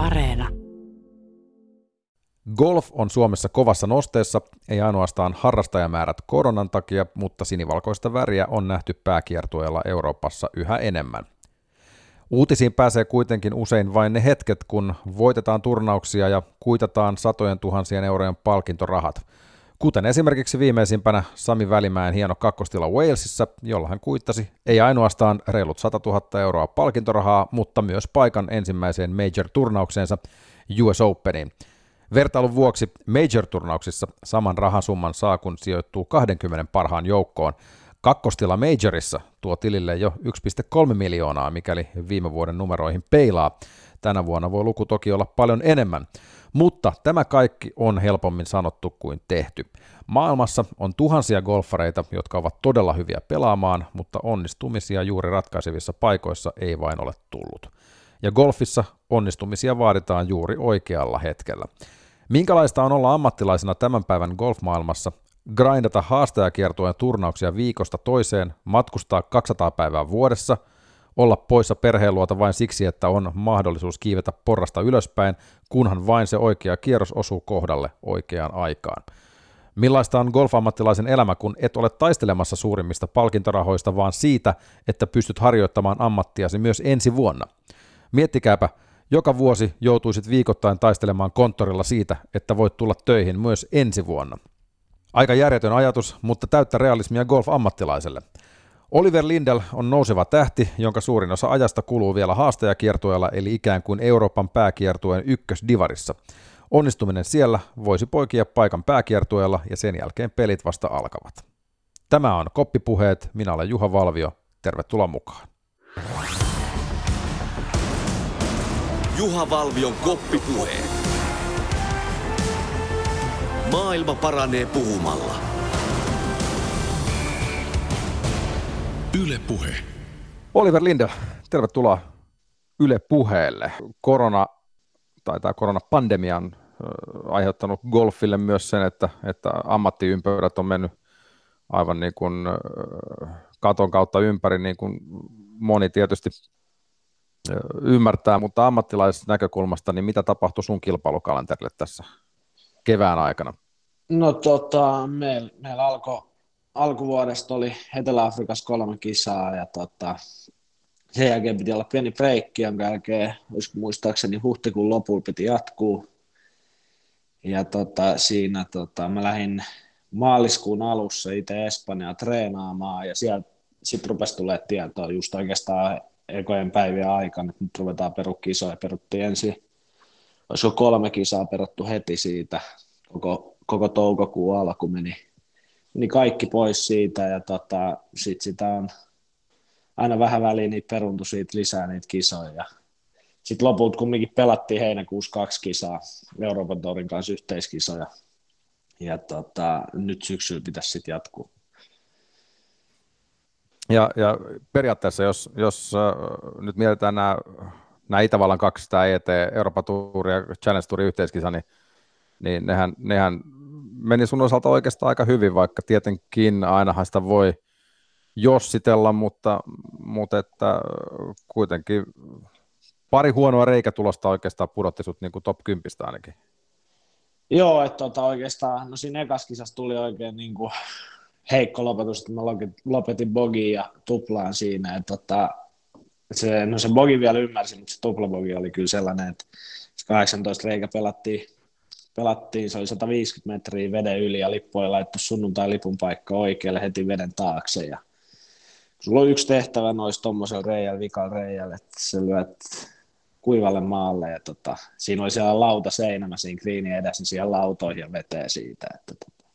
Areena. Golf on Suomessa kovassa nosteessa, ei ainoastaan harrastajamäärät koronan takia, mutta sinivalkoista väriä on nähty pääkiertueella Euroopassa yhä enemmän. Uutisiin pääsee kuitenkin usein vain ne hetket, kun voitetaan turnauksia ja kuitataan satojen tuhansien eurojen palkintorahat – Kuten esimerkiksi viimeisimpänä Sami Välimäen hieno kakkostila Walesissa, jolla hän kuittasi ei ainoastaan reilut 100 000 euroa palkintorahaa, mutta myös paikan ensimmäiseen Major-turnaukseensa US Openiin. Vertailun vuoksi Major-turnauksissa saman rahasumman saa, kun sijoittuu 20 parhaan joukkoon. Kakkostila Majorissa tuo tilille jo 1,3 miljoonaa, mikäli viime vuoden numeroihin peilaa. Tänä vuonna voi luku toki olla paljon enemmän. Mutta tämä kaikki on helpommin sanottu kuin tehty. Maailmassa on tuhansia golfareita, jotka ovat todella hyviä pelaamaan, mutta onnistumisia juuri ratkaisevissa paikoissa ei vain ole tullut. Ja golfissa onnistumisia vaaditaan juuri oikealla hetkellä. Minkälaista on olla ammattilaisena tämän päivän golfmaailmassa, grindata haastajakiertojen turnauksia viikosta toiseen, matkustaa 200 päivää vuodessa – olla poissa perheen luota vain siksi, että on mahdollisuus kiivetä porrasta ylöspäin, kunhan vain se oikea kierros osuu kohdalle oikeaan aikaan. Millaista on golfammattilaisen elämä, kun et ole taistelemassa suurimmista palkintorahoista, vaan siitä, että pystyt harjoittamaan ammattiasi myös ensi vuonna? Miettikääpä, joka vuosi joutuisit viikoittain taistelemaan konttorilla siitä, että voit tulla töihin myös ensi vuonna. Aika järjetön ajatus, mutta täyttä realismia golf-ammattilaiselle – Oliver Lindell on nouseva tähti, jonka suurin osa ajasta kuluu vielä haastajakiertueella, eli ikään kuin Euroopan pääkiertueen ykkösdivarissa. Onnistuminen siellä voisi poikia paikan pääkiertueella ja sen jälkeen pelit vasta alkavat. Tämä on Koppipuheet, minä olen Juha Valvio, tervetuloa mukaan. Juha Valvion Koppipuheet. Maailma paranee puhumalla. Yle Puhe. Oliver Linde, tervetuloa Yle Puheelle. Korona tai tämä koronapandemia on aiheuttanut golfille myös sen, että, että ammattiympyrät on mennyt aivan niin kuin katon kautta ympäri, niin kuin moni tietysti ymmärtää, mutta ammattilaisesta näkökulmasta, niin mitä tapahtui sun kilpailukalenterille tässä kevään aikana? No tota, meillä meil alkoi alkuvuodesta oli Etelä-Afrikassa kolme kisaa ja tota, sen jälkeen piti olla pieni breikki, jonka jälkeen, muistaakseni huhtikuun lopulla piti jatkuu. Ja tota, siinä tota, mä lähdin maaliskuun alussa itse Espanjaa treenaamaan ja sieltä sitten rupesi tulemaan tietoa just oikeastaan ekojen päivien aikana, että nyt ruvetaan peru kisoja. Peruttiin ensin, olisiko kolme kisaa peruttu heti siitä, koko, koko toukokuun alku meni niin kaikki pois siitä ja tota, sit sitä on aina vähän väliin niitä peruntu siitä lisää niitä kisoja. Sitten lopulta kumminkin pelattiin heinäkuussa kaksi kisaa Euroopan torin kanssa yhteiskisoja. Ja tota, nyt syksyllä pitäisi sitten jatkuu. Ja, ja periaatteessa, jos, jos äh, nyt mietitään nämä, nämä Itävallan kaksi, tämä ET, Euroopan tuuri ja Challenge Touri yhteiskisa, niin, niin nehän, nehän meni sun osalta oikeastaan aika hyvin, vaikka tietenkin ainahan sitä voi jossitella, mutta, mutta että kuitenkin pari huonoa reikätulosta oikeastaan pudotti sut niin kuin top 10 ainakin. Joo, että tota oikeastaan, no siinä ekaskisassa tuli oikein niin kuin heikko lopetus, että mä lopetin bogiin ja tuplaan siinä, että tota, se, no se bogi vielä ymmärsin, mutta se tuplabogi oli kyllä sellainen, että 18 reikä pelattiin pelattiin, se oli 150 metriä veden yli ja lippu oli laittu sunnuntai lipun paikka oikealle heti veden taakse ja sulla on yksi tehtävä noissa tuommoisella reijällä, vikalla reijällä, että se lyöt kuivalle maalle ja tota, siinä oli siellä lauta seinämä siinä kriinin edessä, niin siellä lautoihin ja veteen siitä. Että, tota,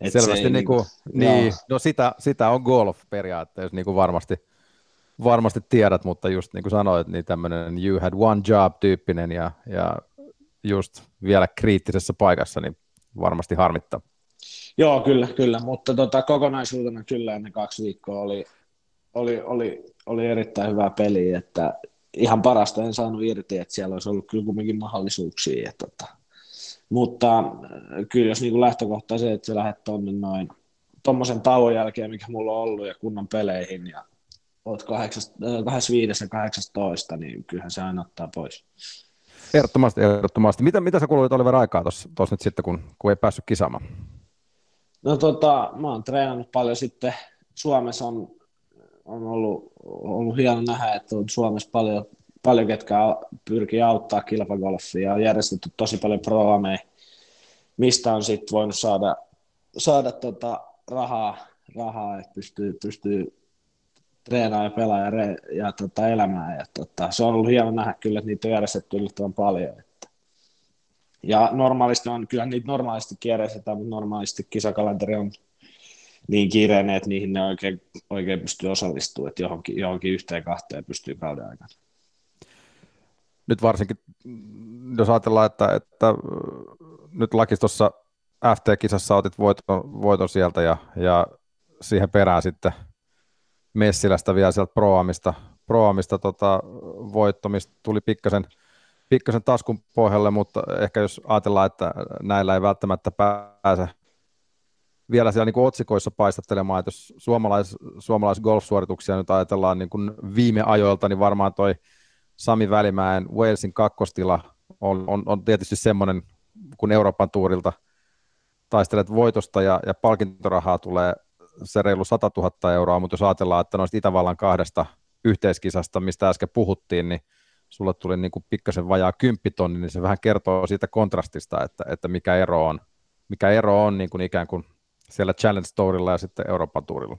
et Selvästi niin, niinku, niin, no sitä, sitä on golf periaatteessa, niin kuin varmasti, varmasti tiedät, mutta just niin kuin sanoit, niin tämmöinen you had one job tyyppinen ja, ja just vielä kriittisessä paikassa, niin varmasti harmittaa. Joo, kyllä, kyllä, mutta tota, kokonaisuutena kyllä ne kaksi viikkoa oli, oli, oli, oli erittäin hyvä peli, että ihan parasta en saanut irti, että siellä olisi ollut kyllä kumminkin mahdollisuuksia. Että, tota. Mutta äh, kyllä jos niin lähtökohta se, että sä lähdet tuonne noin tuommoisen tauon jälkeen, mikä mulla on ollut ja kunnon peleihin ja oot 25 ja 18, niin kyllähän se aina ottaa pois. Ehdottomasti, ehdottomasti. Mitä, mitä sä kuluit Oliver aikaa tuossa nyt sitten, kun, kun ei päässyt kisaamaan? No tota, mä oon treenannut paljon sitten. Suomessa on, on ollut, ollut hieno nähdä, että on Suomessa paljon, paljon ketkä pyrkii auttaa kilpagolfia ja on järjestetty tosi paljon proameja, mistä on sitten voinut saada, saada tota rahaa, rahaa, että pystyy, pystyy treenaa ja pelaa ja, re, ja tota, elämää. Ja, tota, se on ollut hieno nähdä kyllä, että niitä on järjestetty yllättävän paljon. Että. Ja normaalisti on, kyllä niitä normaalisti järjestetään, mutta normaalisti kisakalenteri on niin kiireinen, että niihin ne oikein, oikein pystyy osallistumaan, että johonkin, johonkin yhteen kahteen pystyy kauden aikana. Nyt varsinkin, jos ajatellaan, että, että nyt lakistossa FT-kisassa otit voiton, voiton sieltä ja, ja siihen perään sitten – Messilästä vielä sieltä proamista, proamista tota, voittomista tuli pikkasen, pikkasen taskun pohjalle, mutta ehkä jos ajatellaan, että näillä ei välttämättä pääse vielä siellä niin kuin otsikoissa paistattelemaan, että jos suomalais, suomalais golf-suorituksia nyt ajatellaan niin kuin viime ajoilta, niin varmaan toi Sami Välimäen Walesin kakkostila on, on, on tietysti semmoinen, kun Euroopan tuurilta taistelet voitosta ja, ja palkintorahaa tulee se reilu 100 000 euroa, mutta jos ajatellaan, että noista Itävallan kahdesta yhteiskisasta, mistä äsken puhuttiin, niin sulle tuli niin kuin pikkasen vajaa kymppitonni, niin se vähän kertoo siitä kontrastista, että, että mikä ero on, mikä ero on niin kuin ikään kuin siellä Challenge Tourilla ja sitten Euroopan Tourilla,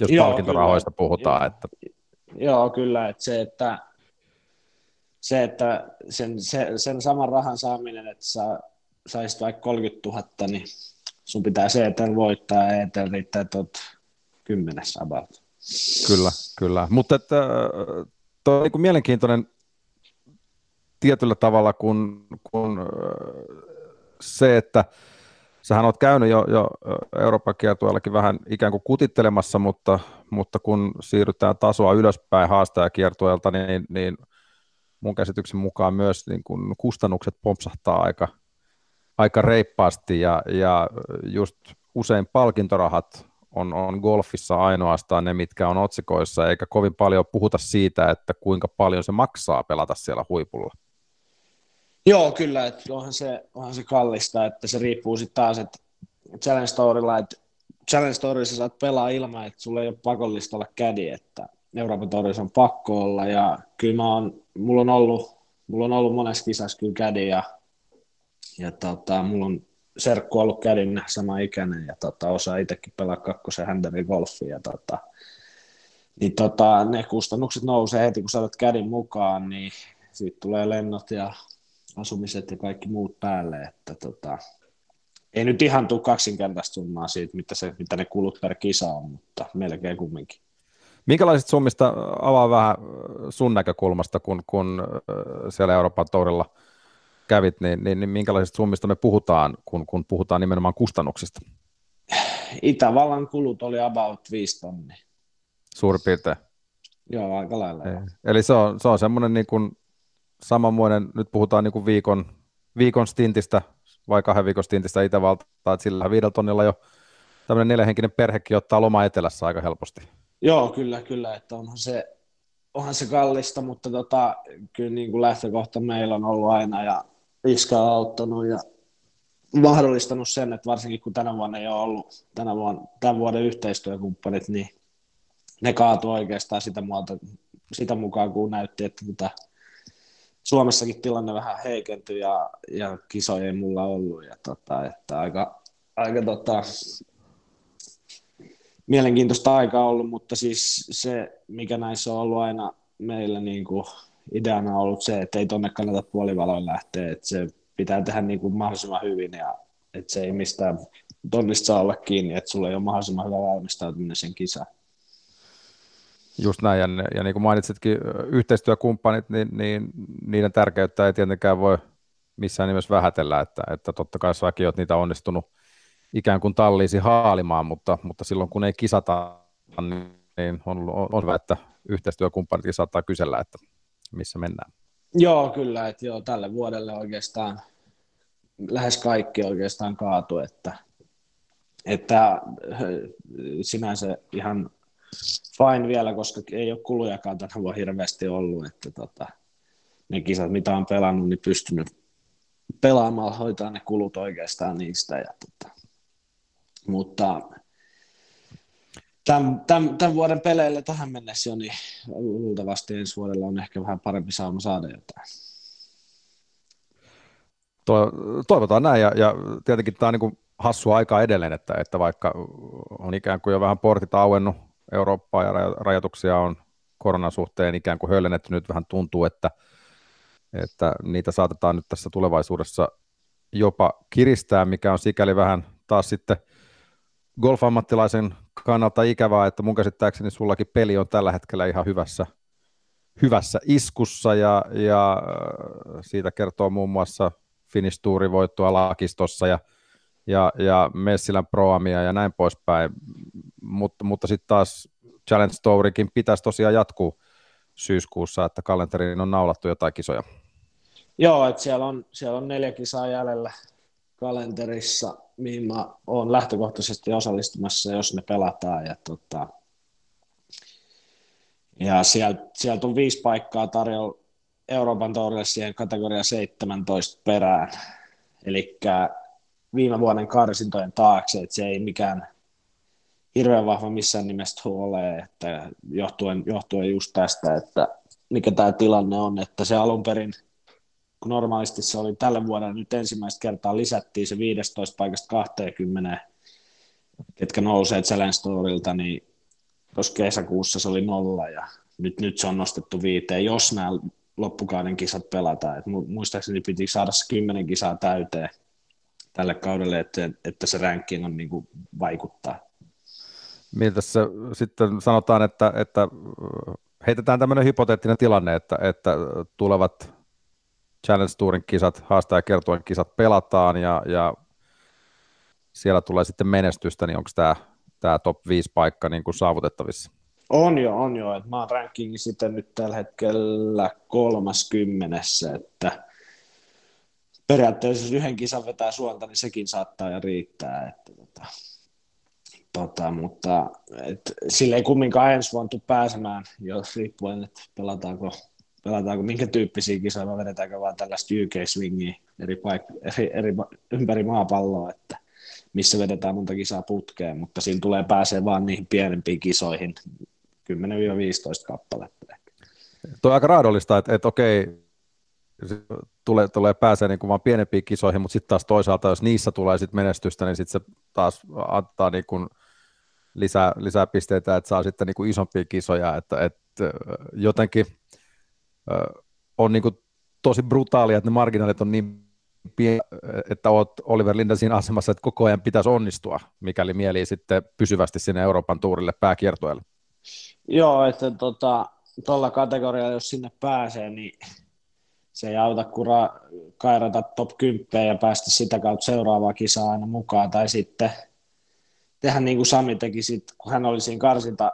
jos Joo, palkintorahoista kyllä. puhutaan. Joo. Että... Joo, kyllä, että se, että se, että sen, se, sen saman rahan saaminen, että sä saisit vaikka 30 000, niin sun pitää se eteen voittaa eteen riittää tuot kymmenessä about. Kyllä, kyllä. Mutta että, tuo on niin mielenkiintoinen tietyllä tavalla, kun, kun se, että sähän oot käynyt jo, jo Euroopan kiertueellakin vähän ikään kuin kutittelemassa, mutta, mutta kun siirrytään tasoa ylöspäin haastajakiertueelta, niin, niin mun käsityksen mukaan myös niin kun kustannukset pompsahtaa aika – aika reippaasti ja, ja just usein palkintorahat on, on golfissa ainoastaan ne, mitkä on otsikoissa, eikä kovin paljon puhuta siitä, että kuinka paljon se maksaa pelata siellä huipulla. Joo, kyllä, että onhan se, onhan se kallista, että se riippuu sitten taas, että Challenge Storilla, että Challenge Storissa saat pelaa ilman, että sulla ei ole pakollista olla kädi, että Euroopan Torissa on pakko olla, ja kyllä mä oon, mulla on ollut, mulla on ollut monessa kisassa kyllä kädi, ja ja tota, mulla on serkku ollut kädin sama ikäinen ja tota, osaa itsekin pelaa kakkosen häntäri golfia. Ja tota, niin tota, ne kustannukset nousee heti, kun sä kädin mukaan, niin siitä tulee lennot ja asumiset ja kaikki muut päälle, että tota, ei nyt ihan tule kaksinkertaista summaa siitä, mitä, se, mitä ne kulut per kisa on, mutta melkein kumminkin. Minkälaisista summista avaa vähän sun näkökulmasta, kun, kun siellä Euroopan tourilla – kävit, niin, niin, niin minkälaisista summista me puhutaan, kun, kun puhutaan nimenomaan kustannuksista? Itävallan kulut oli about 5 tonnia. Suurin piirtein. Joo, aika lailla. Ei. Eli se on, se on semmoinen niin kuin samanmoinen, nyt puhutaan niin kuin viikon, viikon stintistä vai kahden viikon stintistä Itävaltaa, että sillä viidellä tonnilla jo tämmöinen neljähenkinen perhekin ottaa loma etelässä aika helposti. Joo, kyllä, kyllä, että onhan se, onhan se kallista, mutta tota, kyllä niin kuin lähtökohta meillä on ollut aina ja Iska on auttanut ja mahdollistanut sen, että varsinkin kun tänä vuonna ei ole ollut tänä vuonna, tämän vuoden yhteistyökumppanit, niin ne kaatu oikeastaan sitä, muuta, sitä mukaan, kun näytti, että mitä Suomessakin tilanne vähän heikentyi ja, ja kisoja ei mulla ollut. Ja tota, että aika, aika tota, mielenkiintoista aikaa ollut, mutta siis se, mikä näissä on ollut aina meillä niin kuin ideana on ollut se, että ei tonne kannata puolivaloin lähteä, että se pitää tehdä niin kuin mahdollisimman hyvin ja että se ei mistään tonnista saa olla kiinni, että sulla ei ole mahdollisimman hyvä valmistautuminen sen kisaan. Just näin, ja, ja niin kuin mainitsitkin, yhteistyökumppanit, niin, niin niiden tärkeyttä ei tietenkään voi missään nimessä vähätellä, että, että totta kai säkin olet niitä onnistunut ikään kuin talliisi haalimaan, mutta, mutta silloin kun ei kisata, niin on, on, on hyvä, että yhteistyökumppanitkin saattaa kysellä, että missä mennään. Joo, kyllä, että joo, tälle vuodelle oikeastaan lähes kaikki oikeastaan kaatu, että, että sinänsä ihan fine vielä, koska ei ole kulujakaan tänä vuonna hirveästi ollut, että tota, ne kisat, mitä on pelannut, niin pystynyt pelaamalla hoitaa ne kulut oikeastaan niistä. Ja tota, mutta tämän, tämän, tämän, vuoden peleille tähän mennessä jo, niin luultavasti ensi vuodella on ehkä vähän parempi sauma saada jotain. Toivotaan näin, ja, ja tietenkin tämä on niin hassua aikaa edelleen, että, että vaikka on ikään kuin jo vähän portit auennut Eurooppaa ja rajoituksia on koronan suhteen ikään kuin höllennetty, nyt vähän tuntuu, että, että niitä saatetaan nyt tässä tulevaisuudessa jopa kiristää, mikä on sikäli vähän taas sitten golf-ammattilaisen kannalta ikävää, että mun käsittääkseni sullakin peli on tällä hetkellä ihan hyvässä, hyvässä iskussa ja, ja siitä kertoo muun muassa Finnish Tourin voittoa Laakistossa ja ja, ja Messilän Proamia ja näin poispäin, mutta, mutta sitten taas Challenge Tourinkin pitäisi tosiaan jatkuu syyskuussa, että kalenteriin on naulattu jotain kisoja. Joo, että siellä on, siellä on neljä kisaa jäljellä kalenterissa, mihin mä oon lähtökohtaisesti osallistumassa, jos ne pelataan. Ja, tota, ja sieltä, sieltä on viisi paikkaa tarjolla Euroopan tourille siihen kategoria 17 perään. Eli viime vuoden karsintojen taakse, että se ei mikään hirveän vahva missään nimessä ole, että johtuen, johtuen just tästä, että mikä tämä tilanne on, että se alun perin, kun normaalisti se oli tällä vuodella nyt ensimmäistä kertaa lisättiin se 15 paikasta 20, ketkä nousee Challenge Storilta, niin tuossa kesäkuussa se oli nolla ja nyt, nyt se on nostettu viiteen, jos nämä loppukauden kisat pelataan. Et muistaakseni piti saada se kymmenen kisaa täyteen, tälle kaudelle, että, että se ranking on niin kuin vaikuttaa. Miltä se sitten sanotaan, että, että heitetään tämmöinen hypoteettinen tilanne, että, että tulevat Challenge Tourin kisat, haastaja kertoen kisat pelataan ja, ja siellä tulee sitten menestystä, niin onko tämä, tämä top 5 paikka niin kuin saavutettavissa? On jo, on jo. Et mä oon rankingi sitten nyt tällä hetkellä 30, että periaatteessa jos yhden kisan vetää suolta, niin sekin saattaa ja riittää. Että, tota, tota, mutta et, sille ei kumminkaan ensi vuonna tule pääsemään, jos riippuen, että pelataanko, pelataanko minkä tyyppisiä kisoja, vai vedetäänkö vaan tällaista UK-swingiä eri, paik- eri, eri, ympäri maapalloa, että missä vedetään monta kisaa putkeen, mutta siinä tulee pääsee vaan niihin pienempiin kisoihin, 10-15 kappaletta. Tuo on aika raadollista, että, että okei, tulee, tulee pääsee niin kuin vaan pienempiin kisoihin, mutta sitten taas toisaalta, jos niissä tulee sit menestystä, niin sitten se taas antaa niin kuin lisää, lisää pisteitä, että saa sitten niin kuin isompia kisoja, että, että jotenkin on niin kuin tosi brutaalia, että ne marginaalit on niin pieni, että olet Oliver Linda siinä asemassa, että koko ajan pitäisi onnistua, mikäli mieli sitten pysyvästi sinne Euroopan tuurille pääkiertueelle. Joo, että tuolla tota, kategorialla, jos sinne pääsee, niin se ei auta kura kairata top 10 ja päästä sitä kautta seuraavaa kisaa aina mukaan, tai sitten tehdä niin kuin Sami teki sit, kun hän oli siinä karsinta,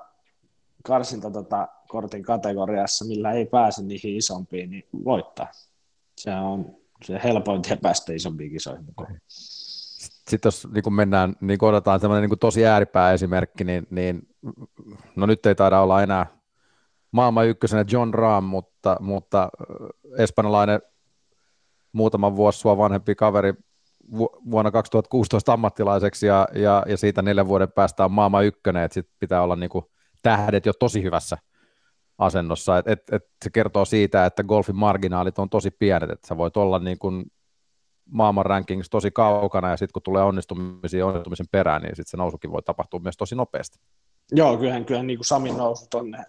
karsinta tota, kortin kategoriassa, millä ei pääse niihin isompiin, niin voittaa. Se on se helpoin tie päästä isompiin kisoihin mukaan. Sitten jos niin kun mennään, niin kun otetaan sellainen niin tosi ääripää esimerkki, niin, niin, no nyt ei taida olla enää maailman ykkösenä John Rahm, mutta, mutta espanjalainen muutaman vuosi sua vanhempi kaveri vuonna 2016 ammattilaiseksi ja, ja, ja siitä neljän vuoden päästä on maailman ykkönen, että sitten pitää olla niinku tähdet jo tosi hyvässä asennossa. Et, et, et se kertoo siitä, että golfin marginaalit on tosi pienet, että sä voit olla niinku maailman rankingissa tosi kaukana ja sitten kun tulee onnistumisia onnistumisen perään, niin sitten se nousukin voi tapahtua myös tosi nopeasti. Joo, kyllähän, kyllähän niin kuin Samin nousu tonne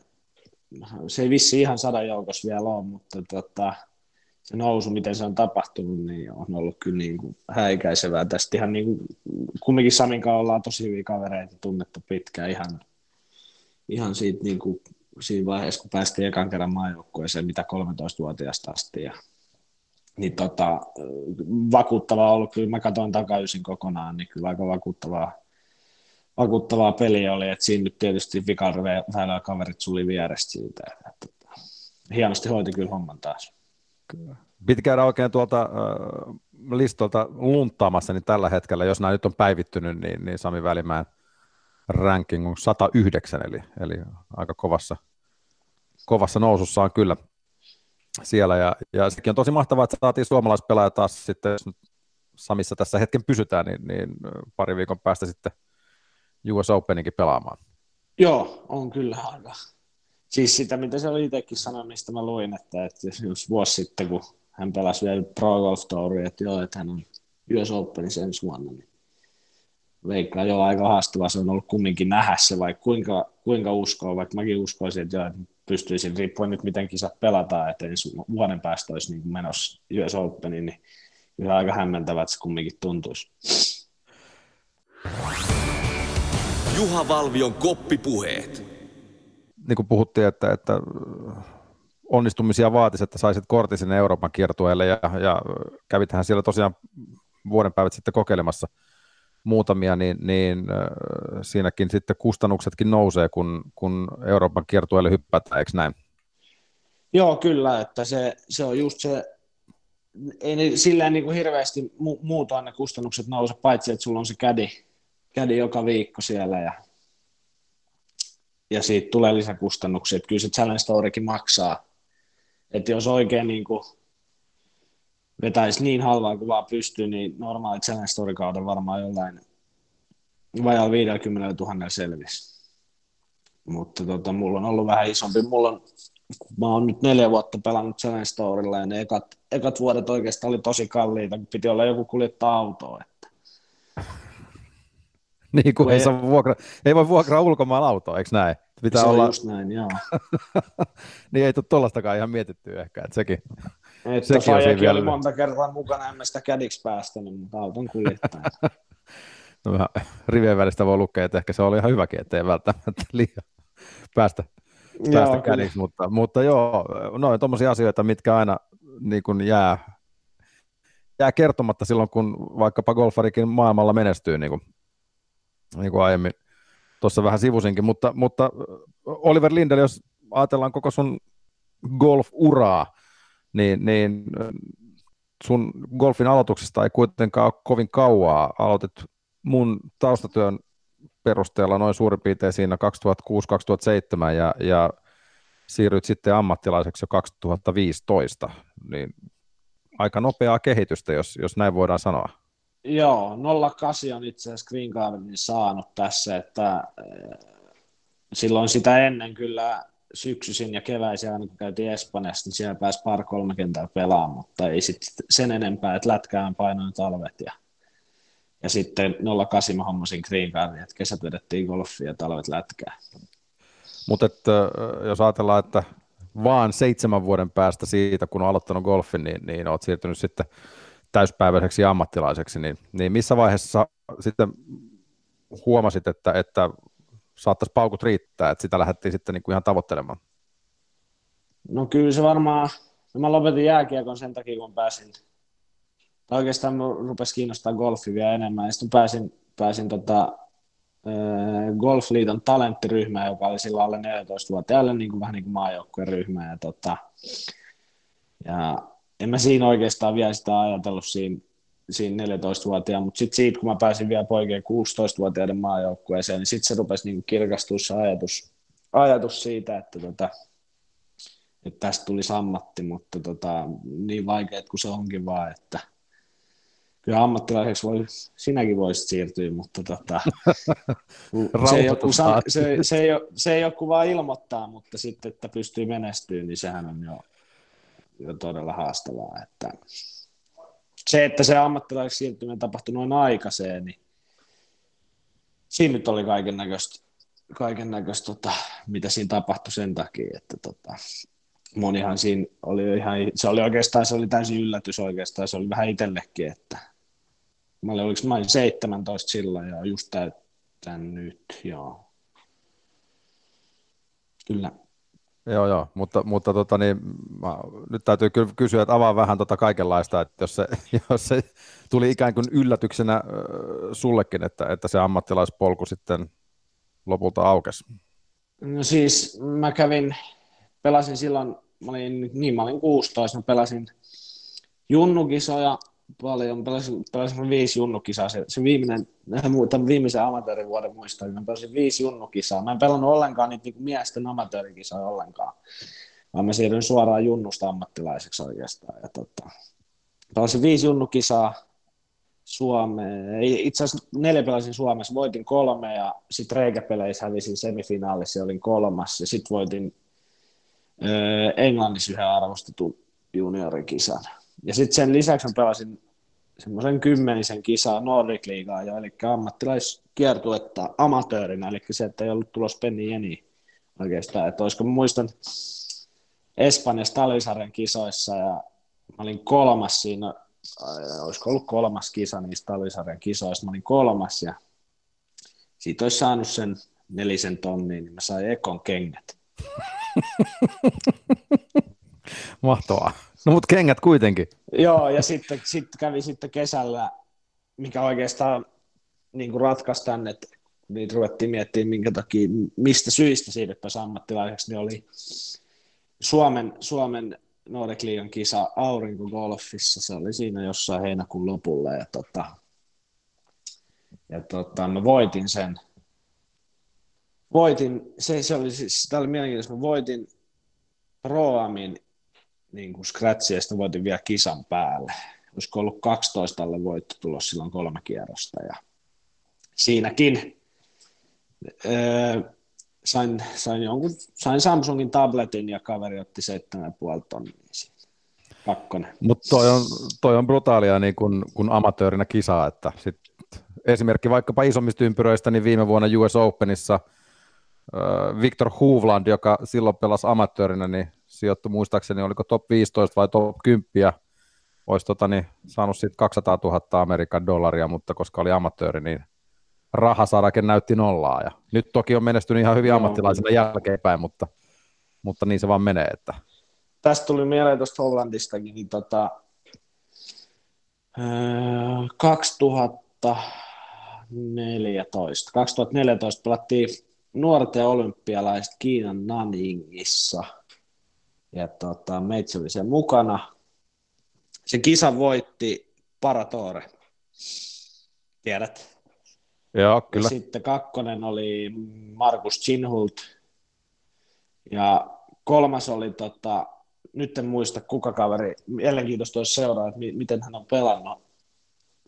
se ei vissi ihan sadan joukossa vielä ole, mutta tota, se nousu, miten se on tapahtunut, niin on ollut kyllä niin kuin häikäisevää. Tästä ihan niin kuin, kumminkin Samin kanssa ollaan tosi hyviä kavereita, tunnettu pitkään ihan, ihan siitä niin kuin, siinä vaiheessa, kun päästiin ekan kerran maajoukkueeseen, mitä 13-vuotiaasta asti. Ja, niin tota, vakuuttavaa ollut, kyllä mä katsoin takaisin kokonaan, niin kyllä aika vakuuttavaa vakuuttavaa peliä oli, että siinä nyt tietysti vikarveillä kaverit suli vierestä siitä. Että, että, hienosti hoiti kyllä homman taas. Piti käydä oikein tuolta äh, listolta luntaamassa niin tällä hetkellä, jos nämä nyt on päivittynyt, niin, niin Sami Välimäen ranking on 109, eli, eli aika kovassa, kovassa nousussa on kyllä siellä. Ja, ja sekin on tosi mahtavaa, että saatiin suomalaispelaaja taas sitten, jos nyt Samissa tässä hetken pysytään, niin, niin pari viikon päästä sitten US Openinkin pelaamaan. Joo, on kyllä aika. Siis sitä, mitä se oli itsekin sanonut, mistä mä luin, että, että jos vuosi sitten, kun hän pelasi vielä Pro Golf Touria, että joo, että hän on US Openissa ensi vuonna, niin veikkaa jo aika haastavaa se on ollut kumminkin nähdä se, vaikka kuinka, kuinka uskoo, vaikka mäkin uskoisin, että joo, että pystyisin, riippuen nyt miten kisat pelataan, että ensi vuoden päästä olisi niin menossa US Openin, niin kyllä aika hämmentävät se kumminkin tuntuisi. Juha Valvion koppipuheet. Niin kuin puhuttiin, että, että onnistumisia vaatisi, että saisit kortin sinne Euroopan kiertueelle ja, ja kävitähän siellä tosiaan vuoden päivät sitten kokeilemassa muutamia, niin, niin äh, siinäkin sitten kustannuksetkin nousee, kun, kun Euroopan kiertueelle hyppätään, eikö näin? Joo, kyllä, että se, se on just se, ei ne silleen niin kuin hirveästi mu- muutoin ne kustannukset nouse, paitsi että sulla on se kädi, kädi joka viikko siellä ja, ja siitä tulee lisäkustannuksia, että kyllä se Challenge Storykin maksaa, että jos oikein niin kuin vetäisi niin halvaa kuin vaan pystyy, niin normaali Challenge Story-kauden varmaan jollain vajaa 50 000 selvisi. Mutta tota, mulla on ollut vähän isompi. Mulla on, mä oon nyt neljä vuotta pelannut Challenge Storylla ja ne ekat, ekat vuodet oikeastaan oli tosi kalliita, kun piti olla joku kuljettaa autoa. Että. Niin kuin ei, ei, vuokra, ei voi vuokraa ulkomaan autoa, eikö näin? Pitää se olla... on just näin, joo. niin ei tule tuollastakaan ihan mietittyä ehkä, että sekin, että sekin on vielä... oli monta kertaa mukana, emme sitä kädiksi päästänyt, mutta auton kuljettaja. no vähän rivien välistä voi lukea, että ehkä se oli ihan hyväkin, ettei välttämättä liian päästä, päästä joo, kädiksi, mutta, mutta joo, noin tuommoisia asioita, mitkä aina niin kuin jää, jää kertomatta silloin, kun vaikkapa golfarikin maailmalla menestyy, niin kuin, niin kuin aiemmin tuossa vähän sivusinkin, mutta, mutta Oliver Lindel, jos ajatellaan koko sun golf-uraa, niin, niin sun golfin aloituksesta ei kuitenkaan ole kovin kauaa. Aloitit mun taustatyön perusteella noin suurin piirtein siinä 2006-2007 ja, ja siirryit sitten ammattilaiseksi jo 2015, niin aika nopeaa kehitystä, jos, jos näin voidaan sanoa. Joo, 08 on itse asiassa Green Gardenin saanut tässä, että eh, silloin sitä ennen kyllä syksyisin ja keväisin aina kun käytiin Espanjassa, niin siellä pääsi par kolme kentällä pelaamaan, mutta ei sitten sen enempää, että lätkään painoin talvet ja, ja sitten 08 mä hommasin Green Cardin, että kesät vedettiin golfia ja talvet lätkää. Mutta jos ajatellaan, että vaan seitsemän vuoden päästä siitä, kun on aloittanut golfin, niin, niin olet siirtynyt sitten täyspäiväiseksi ammattilaiseksi, niin, niin missä vaiheessa sitten huomasit, että, että saattaisi paukut riittää, että sitä lähdettiin sitten niin kuin ihan tavoittelemaan? No kyllä se varmaan, no mä lopetin jääkiekon sen takia, kun pääsin, tai oikeastaan rupesi kiinnostaa golfi vielä enemmän, ja sitten pääsin, pääsin tota, Golfliiton talenttiryhmään, joka oli silloin alle 14-vuotiaille niin kuin, vähän niin kuin maajoukkueen ryhmä. Ja, tota, ja en mä siinä oikeastaan vielä sitä ajatellut siinä siinä 14-vuotiaana, mutta sitten siitä, kun mä pääsin vielä poikien 16-vuotiaiden maajoukkueeseen, niin sitten se rupesi niin kirkastua se ajatus, ajatus siitä, että, tota, että tästä tuli sammatti, mutta tota, niin vaikeet kuin se onkin vaan, että kyllä ammattilaiseksi voi, sinäkin voisit siirtyä, mutta tota, se, ei ole, se, se, ei ole, se ei ole kuin vaan ilmoittaa, mutta sitten, että pystyy menestyä, niin sehän on jo, jo todella haastavaa, että se, että se ammattilaiseksi siirtyminen tapahtui noin aikaiseen, niin siinä nyt oli kaiken näköistä, kaiken näköistä tota, mitä siinä tapahtui sen takia, että tota, monihan siinä oli ihan, se oli oikeastaan, se oli täysin yllätys oikeastaan, se oli vähän itsellekin, että mä olin, oliko, mä olin 17 silloin ja just täytän nyt, joo. Kyllä. Joo, joo, mutta, mutta tota, niin, mä, nyt täytyy kyllä kysyä, että avaa vähän tota kaikenlaista, että jos se, jos se tuli ikään kuin yllätyksenä äh, sullekin, että, että se ammattilaispolku sitten lopulta aukesi. No siis mä kävin, pelasin silloin, mä olin, niin mä olin 16, mä pelasin junnukisoja paljon, pelasin, pelasin viisi junnukisaa, se, se viimeinen, tämän viimeisen amatöörivuoden muistan, niin mä pelasin viisi junnukisaa. Mä en pelannut ollenkaan niitä niin miesten amatöörikisaa ollenkaan, vaan mä siirryin suoraan junnusta ammattilaiseksi oikeastaan. Ja tota, pelasin viisi junnukisaa Suomeen, itse asiassa neljä pelasin Suomessa, voitin kolme ja sitten reikäpeleissä hävisin semifinaalissa, olin kolmas. Ja sitten voitin öö, Englannissa yhden arvostetun juniorikisan ja sitten sen lisäksi mä pelasin semmoisen kymmenisen kisaa Nordic Liigaa jo, eli ammattilaiskiertuetta amatöörinä, eli se, että ei ollut tulos penni jeni oikeastaan. Että olisiko, muistan Espanjassa talvisarjan kisoissa ja mä olin kolmas siinä, olisiko ollut kolmas kisa niistä talvisarjan kisoista, mä olin kolmas ja siitä olisi saanut sen nelisen tonnin, niin mä sain Ekon kengät. Mahtavaa. No mutta kengät kuitenkin. Joo, ja sitten, sitten kävi sitten kesällä, mikä oikeastaan niin kuin ratkaisi tänne, että niitä ruvettiin miettimään, minkä takia, mistä syistä siirryttäisi ammattilaiseksi, niin oli Suomen, Suomen Nordic Liigan kisa Golfissa, se oli siinä jossain heinäkuun lopulla, ja, tota, ja tota, mä voitin sen, voitin, se, se oli siis, tämä oli mielenkiintoista, mä voitin Roamin niin kuin scratchia, ja sitten voitin vielä kisan päälle. Olisiko ollut 12 alle voitto tulos silloin kolme kierrosta, ja siinäkin öö, sain, sain, jonkun, sain Samsungin tabletin ja kaveri otti 7,5 tonnia. Mutta toi on, toi on brutaalia niin kun, kun amatöörinä kisaa, että sit esimerkki vaikkapa isommista ympyröistä, niin viime vuonna US Openissa äh, Victor Hovland, joka silloin pelasi amatöörinä, niin sijoittui muistaakseni, oliko top 15 vai top 10, olisi tota, niin, saanut sitten 200 000 Amerikan dollaria, mutta koska oli amatööri, niin rahasarake näytti nollaa. Ja nyt toki on menestynyt ihan hyvin ammattilaisena jälkeenpäin, mutta, mutta niin se vaan menee. Että... Tästä tuli mieleen tuosta Hollandistakin, niin tota, 2014, 2014 pelattiin nuorten olympialaiset Kiinan Nanjingissa – ja tota, meitsi oli sen mukana. Se kisa voitti Paratore. Tiedät? Joo, kyllä. Ja sitten kakkonen oli Markus Chinhult. Ja kolmas oli, tota, nyt en muista kuka kaveri, mielenkiintoista olisi seuraa, että miten hän on pelannut.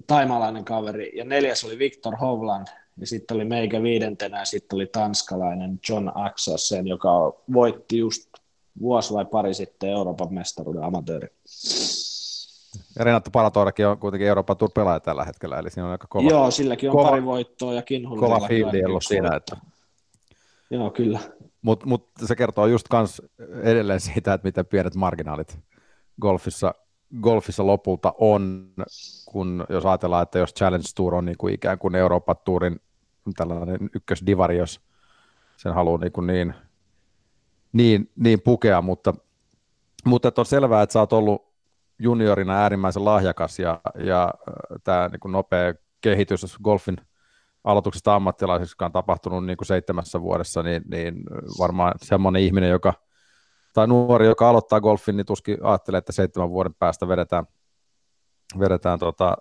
Taimalainen kaveri. Ja neljäs oli Viktor Hovland. Ja sitten oli meikä viidentenä ja sitten oli tanskalainen John Axelsen, joka voitti just vuosi vai pari sitten Euroopan mestaruuden amatööri. Ja Renato Palatorakin on kuitenkin Euroopan Tour pelaaja tällä hetkellä, eli siinä on aika kova. Joo, silläkin on kova, pari voittoa ja Kinhullilla. Kova fiildi ollut siinä. Että... Joo, kyllä. Mutta mut se kertoo just kans edelleen siitä, että miten pienet marginaalit golfissa, golfissa lopulta on, kun jos ajatellaan, että jos Challenge Tour on niin kuin ikään kuin Euroopan Tourin tällainen ykkösdivari, jos sen haluaa niin, kuin niin niin, niin pukea, mutta, mutta on selvää, että sä oot ollut juniorina äärimmäisen lahjakas ja, ja äh, tämä niin nopea kehitys golfin aloituksesta ammattilaiseksi, joka on tapahtunut niin kuin seitsemässä vuodessa, niin, niin varmaan semmoinen ihminen, joka, tai nuori, joka aloittaa golfin, niin tuskin ajattelee, että seitsemän vuoden päästä vedetään, vedetään tota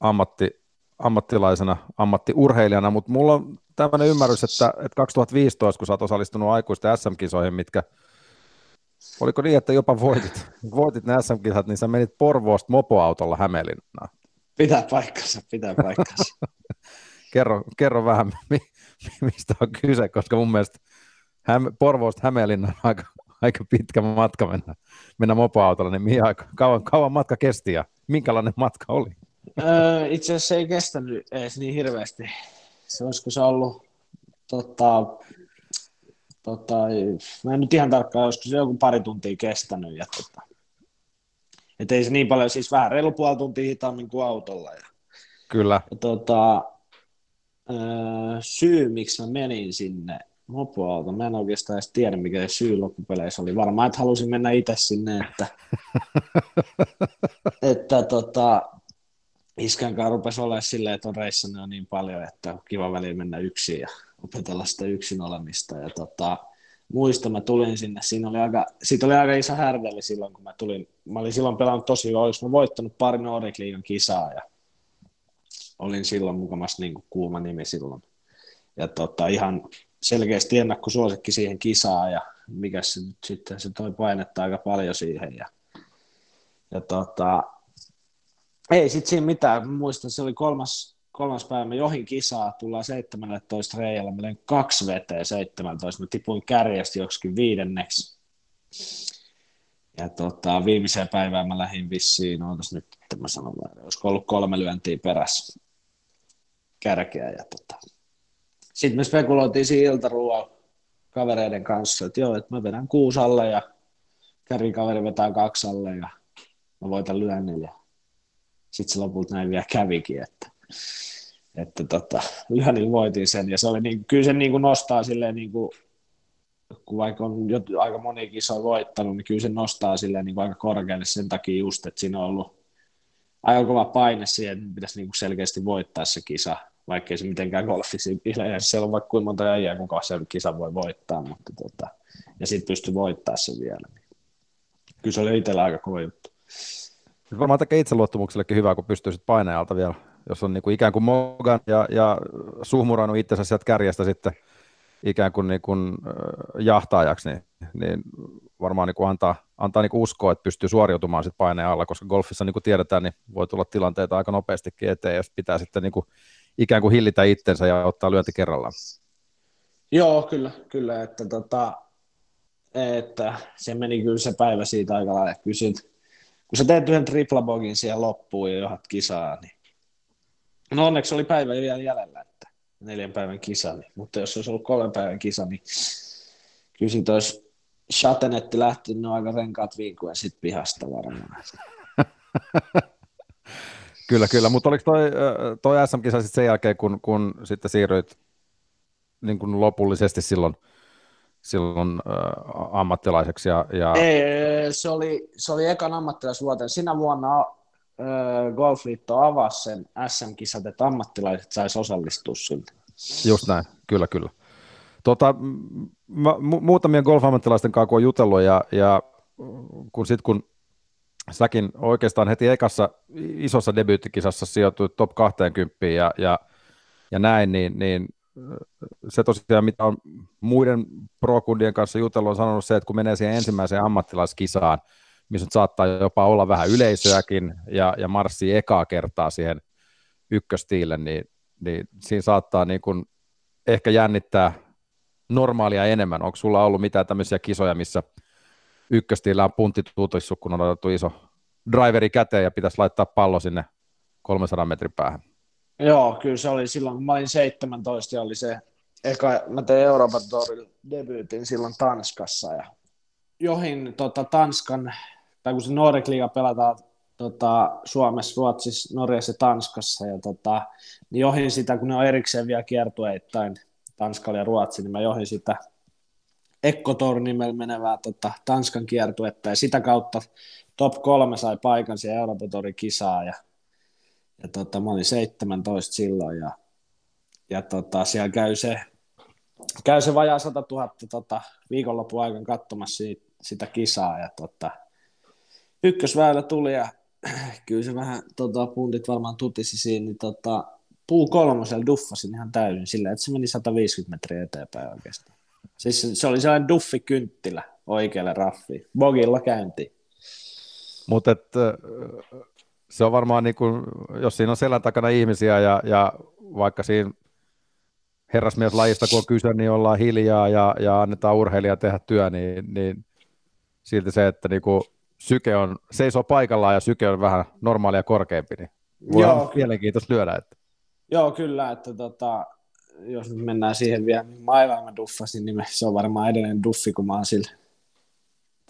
ammatti, ammattilaisena, ammattiurheilijana, mutta mulla on tämmöinen ymmärrys, että, että 2015, kun sä oot osallistunut aikuisten SM-kisoihin, mitkä Oliko niin, että jopa voitit, voitit ne SM-kisat, niin sä menit Porvoosta mopoautolla Hämeenlinnaan? Pitää paikkansa, pitää paikkansa. kerro, kerro vähän, mi, mistä on kyse, koska mun mielestä Häme, Porvoosta Hämeenlinnaan aika, aika pitkä matka mennä, mennä mopoautolla, niin mihin aika, kauan, kauan matka kesti ja minkälainen matka oli? Öö, itse asiassa ei kestänyt edes niin hirveästi se olisiko se ollut, tota, tota, mä en nyt ihan tarkkaan, olisiko se joku pari tuntia kestänyt. Ja, tota, et ei se niin paljon, siis vähän reilu puoli tuntia hitaammin kuin autolla. Ja, Kyllä. Ja, tota, syy, miksi mä menin sinne mopoauto, mä en oikeastaan edes tiedä, mikä se syy loppupeleissä oli. Varmaan, että halusin mennä itse sinne, että, että tota, iskän kanssa rupesi olemaan silleen, että on reissannut niin paljon, että on kiva väliin mennä yksin ja opetella sitä yksin olemista. Ja tota, muista, mä tulin sinne, siinä oli aika, siitä oli aika iso härveli silloin, kun mä tulin. Mä olin silloin pelannut tosi hyvä, olis mä voittanut pari Nordic Liigan kisaa ja olin silloin mukamassa niin kuin kuuma nimi silloin. Ja tota, ihan selkeästi ennakkosuosikki siihen kisaan ja mikä se nyt sitten, se toi painetta aika paljon siihen ja, ja tota, ei sitten siinä mitään, muistan, se oli kolmas, kolmas päivä, mä johin kisaa, tullaan 17 reijällä, mä kaksi veteen 17, mä tipuin kärjestä joksikin viidenneksi. Ja tota, viimeiseen päivään mä lähdin vissiin, ootas nyt, että mä sanon, olisiko ollut kolme lyöntiä perässä kärkeä. Ja tota. Sitten me spekuloitiin siinä iltaruoalla kavereiden kanssa, että joo, että mä vedän kuusi alle ja kärikaveri vetää kaksi alle ja mä voitan lyönnin. Sitten se lopulta näin vielä kävikin, että, että tota, lyönnin voitin sen. Ja se oli niin, kyllä se niin kuin nostaa silleen niin kuin, kun vaikka on jo, aika moni kisa voittanut, niin kyllä se nostaa silleen niin kuin aika korkealle sen takia just, että siinä on ollut aika kova paine siihen, että pitäisi niin kuin selkeästi voittaa se kisa vaikkei se mitenkään golfisi yleensä siellä on vaikka kuinka monta äijää, kuka sen kisa voi voittaa, mutta tota, ja sitten pystyy voittaa sen vielä. Kyllä se oli itsellä aika kova juttu. Se varmaan tekee itseluottamuksellekin hyvää, kun pystyy sitten painajalta vielä, jos on niinku ikään kuin Mogan ja, ja suhmurannut itsensä sieltä kärjestä sitten ikään kuin, niin kuin jahtaajaksi, niin, niin varmaan niin kuin antaa, antaa niin kuin uskoa, että pystyy suoriutumaan sitten paineen alla, koska golfissa niin kuin tiedetään, niin voi tulla tilanteita aika nopeastikin eteen, jos pitää sitten niin kuin ikään kuin hillitä itsensä ja ottaa lyönti kerrallaan. Joo, kyllä, kyllä että, tota, että se meni kyllä se päivä siitä aika lailla. Kysyt, kun sä teet yhden triplabogin siihen loppuun ja johat kisaa, niin no onneksi oli päivä vielä jäljellä, että neljän päivän kisa, niin, mutta jos olisi ollut kolmen päivän kisa, niin kyllä siitä olisi Chatenetti lähtenyt aika renkaat viikkoja sitten pihasta varmaan. Kyllä, kyllä, mutta oliko toi, toi SM-kisa sitten sen jälkeen, kun, kun sitten siirryit niin kuin lopullisesti silloin, silloin äh, ammattilaiseksi? Ja, ja... Ei, se oli, se oli ekan ammattilaisvuoteen. Sinä vuonna äh, Golfliitto avasi sen SM-kisat, että ammattilaiset saisi osallistua siltä. Just näin, kyllä, kyllä. Tota, mä, mu- muutamien golf-ammattilaisten kanssa kun on jutellut ja, ja kun sitten kun säkin oikeastaan heti ekassa isossa debyyttikisassa sijoituit top 20 ja, ja, ja näin, niin, niin se tosiaan, mitä on muiden pro-kundien kanssa jutellut, on sanonut se, että kun menee siihen ensimmäiseen ammattilaiskisaan, missä saattaa jopa olla vähän yleisöäkin ja, ja marssii ekaa kertaa siihen ykköstiille, niin, niin siinä saattaa niin kuin ehkä jännittää normaalia enemmän. Onko sulla ollut mitään tämmöisiä kisoja, missä ykköstiillä on puntti kun on otettu iso driveri käteen ja pitäisi laittaa pallo sinne 300 metrin päähän. Joo, kyllä se oli silloin, kun mä olin 17 ja oli se eka, mä tein Euroopan Tourilla debyytin silloin Tanskassa ja johin tota, Tanskan, tai kun se Nordic Liga pelataan tota, Suomessa, Ruotsissa, Norjassa ja Tanskassa, ja tota, niin johin sitä, kun ne on erikseen vielä kiertueittain, Tanskalla ja Ruotsi, niin mä johin sitä Ekkotor nimellä menevää tota, Tanskan kiertuetta ja sitä kautta top kolme sai paikan siihen Euroopan kisaa ja, ja tota, mä olin 17 silloin ja, ja tota, siellä käy se, käy se vajaa 100 000 tota, viikonlopun aikana katsomassa siitä, sitä kisaa ja tota, ykkösväylä tuli ja kyllä se vähän tota, puntit varmaan tutisi siinä, niin tota, puu kolmosella duffasin ihan täysin sillä, että se meni 150 metriä eteenpäin oikeastaan. Siis se oli sellainen duffikynttilä oikealle raffiin. Bogilla käynti. Mutta se on varmaan, niin kuin, jos siinä on selän takana ihmisiä ja, ja vaikka siinä herrasmieslajista kun on kyse, niin ollaan hiljaa ja, ja annetaan urheilija tehdä työ, niin, niin silti se, että niin kuin syke on, seisoo paikallaan ja syke on vähän normaalia korkeampi, niin voi Joo, mielenkiintoista lyödä. Että. Joo, kyllä, että tota, jos nyt mennään siihen vielä, niin mä mä duffasin, niin se on varmaan edelleen duffi, kun mä oon sillä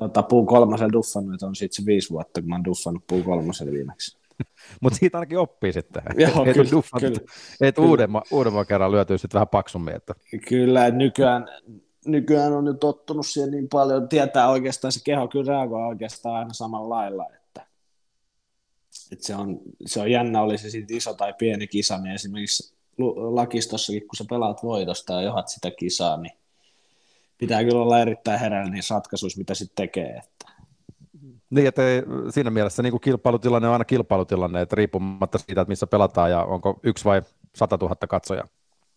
tota, puu kolmosella duffannut, että on sitten se viisi vuotta, kun mä oon duffannut puu kolmosella viimeksi. Mutta siitä ainakin oppii sitten. Joo, et kyllä, duffat, kyllä. Et kyllä. Uudemman, uudemman kerran lyötyy sitten vähän paksummin. Että... Kyllä, nykyään, nykyään on nyt tottunut siihen niin paljon, tietää oikeastaan se keho kyllä reagoi oikeastaan aina samalla lailla, että, että se, on, se on jännä, oli se sitten iso tai pieni kisa, niin esimerkiksi lakistossakin, kun sä pelaat voitosta ja johat sitä kisaa, niin pitää kyllä olla erittäin hereillä niissä ratkaisuissa, mitä sitten tekee. Että. Niin, että siinä mielessä niin kuin kilpailutilanne on aina kilpailutilanne, että riippumatta siitä, että missä pelataan ja onko yksi vai sata tuhatta katsojaa.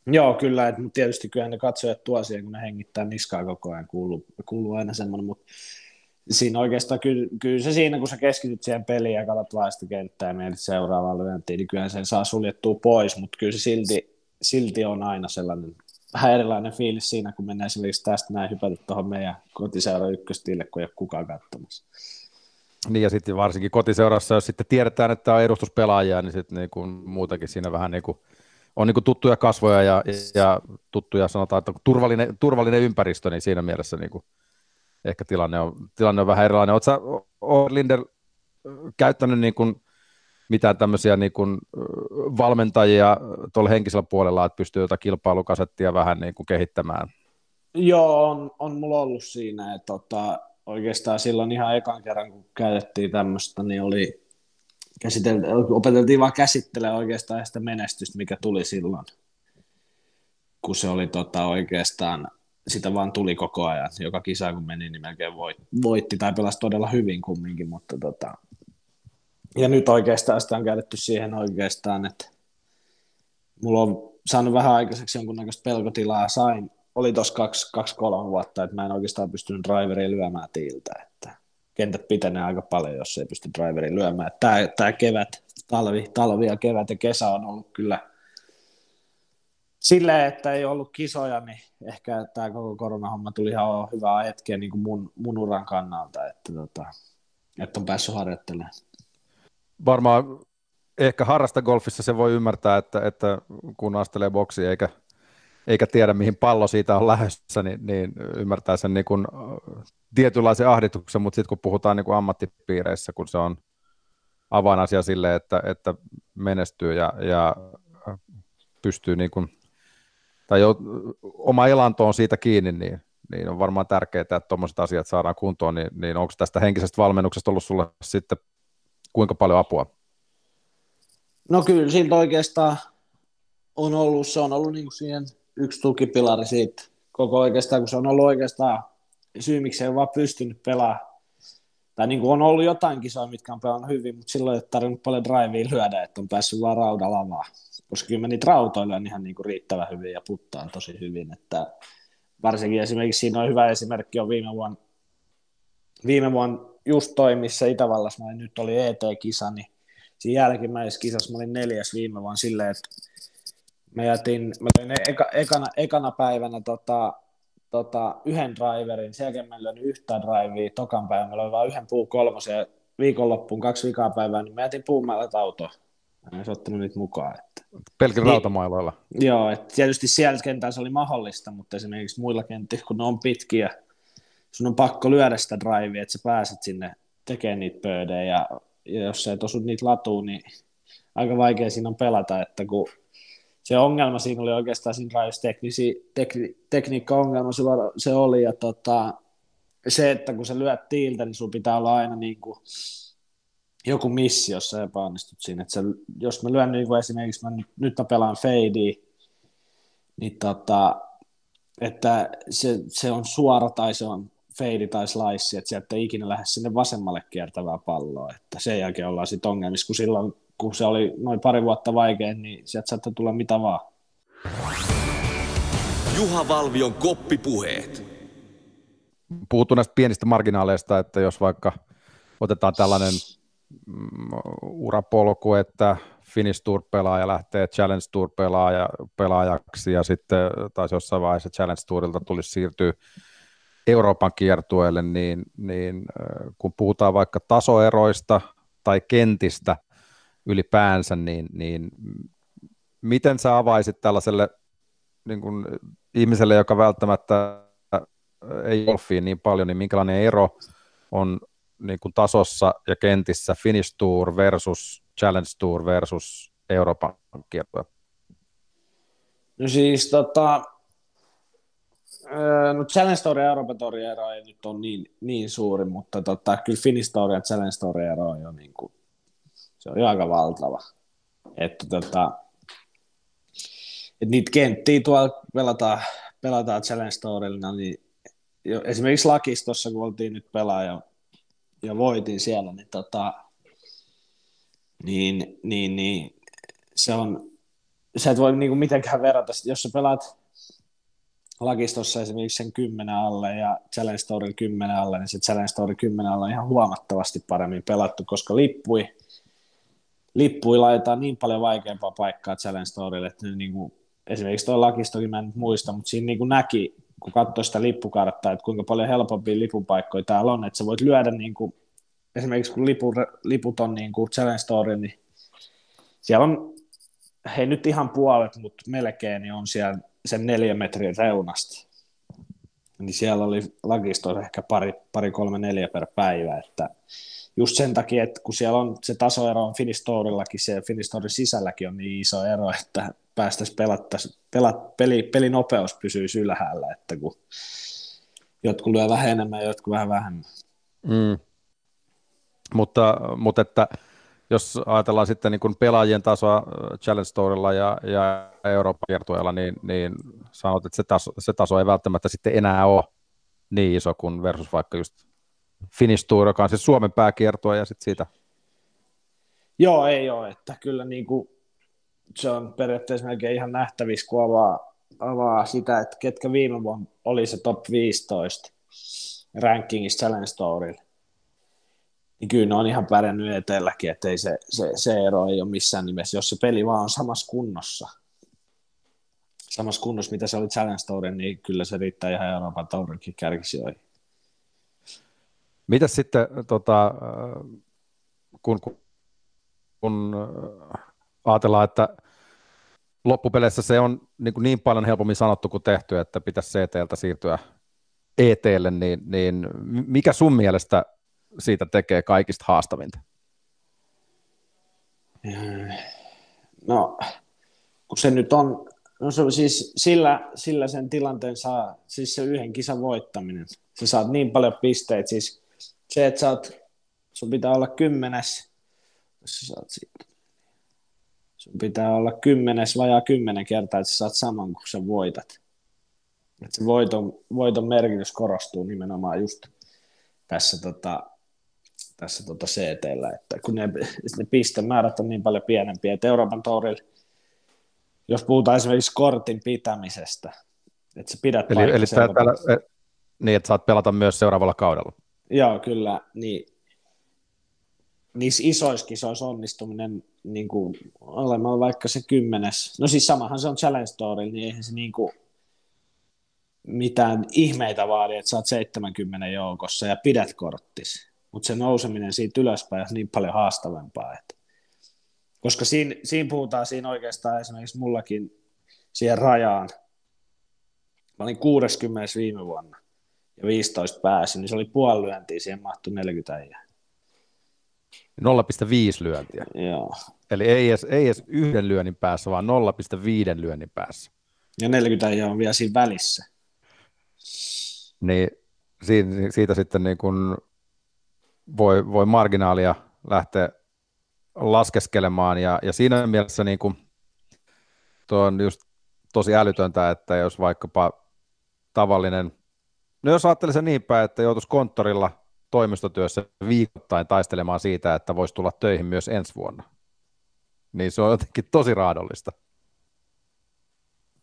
Joo, kyllä, että tietysti kyllä ne katsojat tuo siihen, kun ne hengittää niskaa koko ajan, kuuluu, kuuluu aina semmoinen, mutta siinä oikeastaan kyllä, kyllä, se siinä, kun sä keskityt siihen peliin ja katsot vaan sitä kenttää ja mietit seuraavaa lyöntiin, niin kyllä sen saa suljettua pois, mutta kyllä se silti, silti on aina sellainen vähän erilainen fiilis siinä, kun mennään esimerkiksi tästä näin hypätä tuohon meidän kotiseura ykköstille, kun ei ole kukaan katsomassa. Niin ja sitten varsinkin kotiseurassa, jos sitten tiedetään, että on edustuspelaajia, niin sitten niin kuin muutenkin siinä vähän niin kuin on niin kuin tuttuja kasvoja ja, ja tuttuja sanotaan, että turvallinen, turvallinen ympäristö, niin siinä mielessä niin kuin ehkä tilanne on, tilanne on vähän erilainen. Oletko Linder käyttänyt niin kuin mitään tämmöisiä niin kuin valmentajia tuolla henkisellä puolella, että pystyy jotain kilpailukasettia vähän niin kuin kehittämään? Joo, on, on mulla ollut siinä, että tota, oikeastaan silloin ihan ekan kerran, kun käytettiin tämmöistä, niin oli opeteltiin vaan käsittelemään oikeastaan sitä menestystä, mikä tuli silloin, kun se oli tota, oikeastaan, sitä vaan tuli koko ajan. Joka kisa kun meni, niin melkein voitti tai pelasi todella hyvin kumminkin, mutta tota, ja nyt oikeastaan sitä on käytetty siihen oikeastaan, että mulla on saanut vähän aikaiseksi jonkunnäköistä pelkotilaa. Sain, oli tuossa kaksi, kaksi, kolme vuotta, että mä en oikeastaan pystynyt driveria lyömään tiiltä, että kentät pitenee aika paljon, jos ei pysty driveria lyömään. Tämä, tämä kevät, talvi, talvi ja kevät ja kesä on ollut kyllä silleen, että ei ollut kisoja, niin ehkä tämä koko koronahomma tuli ihan hyvää hetkeä niin kuin mun, mun uran kannalta, että, tota, että on päässyt harjoittelemaan varmaan ehkä harrasta golfissa se voi ymmärtää, että, että kun astelee boksi eikä, eikä tiedä mihin pallo siitä on lähdössä, niin, niin ymmärtää sen niin kuin tietynlaisen ahdituksen, mutta sitten kun puhutaan niin kuin ammattipiireissä, kun se on avainasia sille, että, että menestyy ja, ja pystyy niin kuin, tai jo, oma elanto on siitä kiinni, niin, niin on varmaan tärkeää, että tuommoiset asiat saadaan kuntoon, niin, niin onko tästä henkisestä valmennuksesta ollut sulle sitten kuinka paljon apua? No kyllä siltä oikeastaan on ollut, se on ollut niin kuin siihen yksi tukipilari siitä koko oikeastaan, kun se on ollut oikeastaan syy, miksi ei vaan pystynyt pelaamaan. Tai niin kuin on ollut jotain kisoja, mitkä on pelannut hyvin, mutta silloin ei ole tarvinnut paljon drivea lyödä, että on päässyt vaan raudalavaa. Koska kyllä niitä rautoilla ihan niin kuin riittävän hyvin ja puttaan tosi hyvin. Että varsinkin esimerkiksi siinä on hyvä esimerkki on viime vuonna, viime vuonna just toi, missä Itävallassa mä nyt oli ET-kisa, niin siinä jälkimmäisessä kisassa mä olin neljäs viime vuonna silleen, että mä jätin, mä tein eka, ekana, ekana päivänä tota, tota, yhden driverin, sen jälkeen mä löin yhtään drivea, tokan päivän mä löin vain yhden puu kolmosen ja viikonloppuun kaksi vikaa päivää, niin mä jätin puumäällä auto. Mä en ottanut niitä mukaan. Että. Pelkillä niin, rautamailoilla. Joo, että tietysti siellä kentällä se oli mahdollista, mutta esimerkiksi muilla kentillä, kun ne on pitkiä, sun on pakko lyödä sitä drivea, että sä pääset sinne tekemään niitä pöydejä, ja, ja jos sä et osu niitä latuun, niin aika vaikea siinä on pelata, että kun se ongelma siinä oli oikeastaan siinä drives teknisi, tekni, tekniikka-ongelma se, se oli, ja tota, se, että kun sä lyöt tiiltä, niin sun pitää olla aina niin kuin joku missi, jos sä epäonnistut siinä. Että sä, jos mä lyön niin kuin esimerkiksi, mä nyt, nyt mä pelaan fadea, niin tota, että se, se on suora tai se on fade tai slice, että sieltä ei ikinä lähde sinne vasemmalle kiertävää palloa, että sen jälkeen ollaan sitten ongelmissa, kun silloin kun se oli noin pari vuotta vaikein, niin sieltä saattaa tulla mitä vaan. Juha Valvion koppipuheet. Puhuttu näistä pienistä marginaaleista, että jos vaikka otetaan tällainen mm, urapolku, että Finnish Tour-pelaaja lähtee Challenge Tour-pelaaja, pelaajaksi ja sitten taisi jossain vaiheessa Challenge Tourilta tulisi siirtyä Euroopan kiertueelle, niin, niin kun puhutaan vaikka tasoeroista tai kentistä ylipäänsä, niin, niin miten sä avaisit tällaiselle niin kuin ihmiselle, joka välttämättä ei golfiin niin paljon, niin minkälainen ero on niin kuin tasossa ja kentissä Finnish Tour versus Challenge Tour versus Euroopan kiertue? No siis tota, no Challenge Story ja Euroopan Tour ero ei nyt ole niin, niin suuri, mutta tota, kyllä Finnish Story ja Challenge Story ero on jo niin kuin, se on jo aika valtava. Että tota, et niitä kenttiä tuolla pelataan, pelataan Challenge Storylla, niin jo, esimerkiksi Lakistossa, kun oltiin nyt pelaaja ja voitin siellä, niin, tota, niin, niin, niin se on, sä et voi niinku mitenkään verrata, jos sä pelaat Lakistossa esimerkiksi sen 10 alle ja Challenge Story 10 alle, niin se Challenge Story 10 alle on ihan huomattavasti paremmin pelattu, koska lippui, lippui laitetaan niin paljon vaikeampaa paikkaa Challenge Storylle, että niin kuin, esimerkiksi tuo Lakistokin mä en muista, mutta siinä niin kuin näki, kun katsoi sitä lippukarttaa, että kuinka paljon helpompia lipupaikkoja täällä on, että sä voit lyödä niin kuin, esimerkiksi kun lipu, liput on niin kuin Challenge Story, niin siellä on, hei nyt ihan puolet, mutta melkein niin on siellä sen neljä metrin reunasta. Niin siellä oli lakisto ehkä pari, pari, kolme, neljä per päivä, että just sen takia, että kun siellä on se tasoero on Finistorillakin, se Finistorin sisälläkin on niin iso ero, että päästäisiin pelattaisi, pelat, peli, pelinopeus pysyisi ylhäällä, että kun jotkut lyö vähän enemmän ja jotkut vähän vähemmän. Mm. Mutta, mutta että jos ajatellaan sitten niin kuin pelaajien tasoa äh, Challenge Storella ja, ja Euroopan kiertueella, niin, niin sanot, että se taso, se taso ei välttämättä sitten enää ole niin iso kuin versus vaikka just Finnish Tour, joka on siis Suomen pääkiertue ja sitten siitä. Joo, ei ole, että kyllä niin kuin se on periaatteessa melkein ihan nähtävissä, kun avaa, avaa sitä, että ketkä viime vuonna oli se top 15 rankingissa Challenge Storilla niin kyllä ne on ihan pärjännyt etelläkin, että ei se, se, se ero ei ole missään nimessä, jos se peli vaan on samassa kunnossa. Samassa kunnossa, mitä se oli Challenge Tour, niin kyllä se riittää ihan Euroopan Tourinkin kärkisijoihin. Mitäs sitten, tota, kun, kun, kun ajatellaan, että loppupeleissä se on niin, niin paljon helpommin sanottu kuin tehty, että pitäisi CTltä siirtyä ETlle, niin, niin mikä sun mielestä siitä tekee kaikista haastavinta? No, kun se nyt on, no se, siis sillä, sillä sen tilanteen saa, siis se yhden kisan voittaminen. Sä saat niin paljon pisteitä, siis se, että sä oot, sun pitää olla kymmenes, sä saat siitä, sun pitää olla kymmenes, vajaa kymmenen kertaa, että sä saat saman kuin sä voitat. Että se voiton, voiton merkitys korostuu nimenomaan just tässä tota, tässä tota CTllä, että kun ne, ne pistemäärät on niin paljon pienempiä, että Euroopan tourilla, jos puhutaan esimerkiksi kortin pitämisestä, että sä pidät Eli, eli tää, täällä, e, niin, että saat pelata myös seuraavalla kaudella. Joo, kyllä, niin niissä isoissa kisoissa onnistuminen niin kuin, olemalla vaikka se kymmenes, no siis samahan se on Challenge Tourilla, niin eihän se niin kuin, mitään ihmeitä vaadi, että sä oot 70 joukossa ja pidät korttis mutta se nouseminen siitä ylöspäin on niin paljon haastavampaa. Että. Koska siinä, siinä puhutaan siinä oikeastaan esimerkiksi mullakin siihen rajaan. Mä olin 60 viime vuonna ja 15 pääsin, niin se oli puoli lyöntiä, siihen mahtui 40 ja. 0,5 lyöntiä. Joo. Eli ei edes, ei edes yhden lyönnin päässä, vaan 0,5 lyönnin päässä. Ja 40 on vielä siinä välissä. Niin siitä, siitä sitten niin kun voi, voi marginaalia lähteä laskeskelemaan ja, ja siinä mielessä niin kuin, tuo on just tosi älytöntä, että jos vaikkapa tavallinen, no jos ajattelee se niin päin, että joutuisi konttorilla toimistotyössä viikoittain taistelemaan siitä, että voisi tulla töihin myös ensi vuonna, niin se on jotenkin tosi raadollista.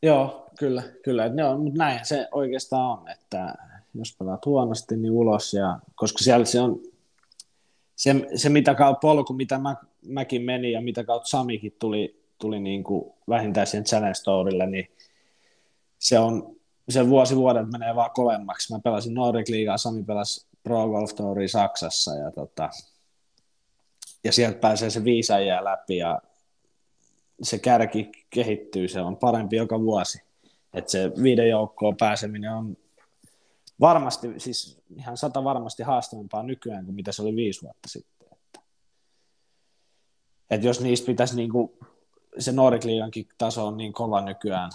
Joo, kyllä, kyllä. No, mutta näin se oikeastaan on, että jos pelaat huonosti, niin ulos, ja, koska siellä se on se, se mitä kautta polku, mitä mä, mäkin menin ja mitä kautta Samikin tuli, tuli niin kuin vähintään siihen Challenge Storille, niin se on, se vuosi vuodelta menee vaan kovemmaksi. Mä pelasin Nordic Liigaa, Sami pelasi Pro Golf Touria Saksassa ja, tota, ja sieltä pääsee se viisaijää läpi ja se kärki kehittyy, se on parempi joka vuosi. että se viiden joukkoon pääseminen on varmasti, siis ihan sata varmasti haastavampaa nykyään kuin mitä se oli viisi vuotta sitten. Että, että jos niistä pitäisi niin kuin, se Nordic Liigankin taso on niin kova nykyään.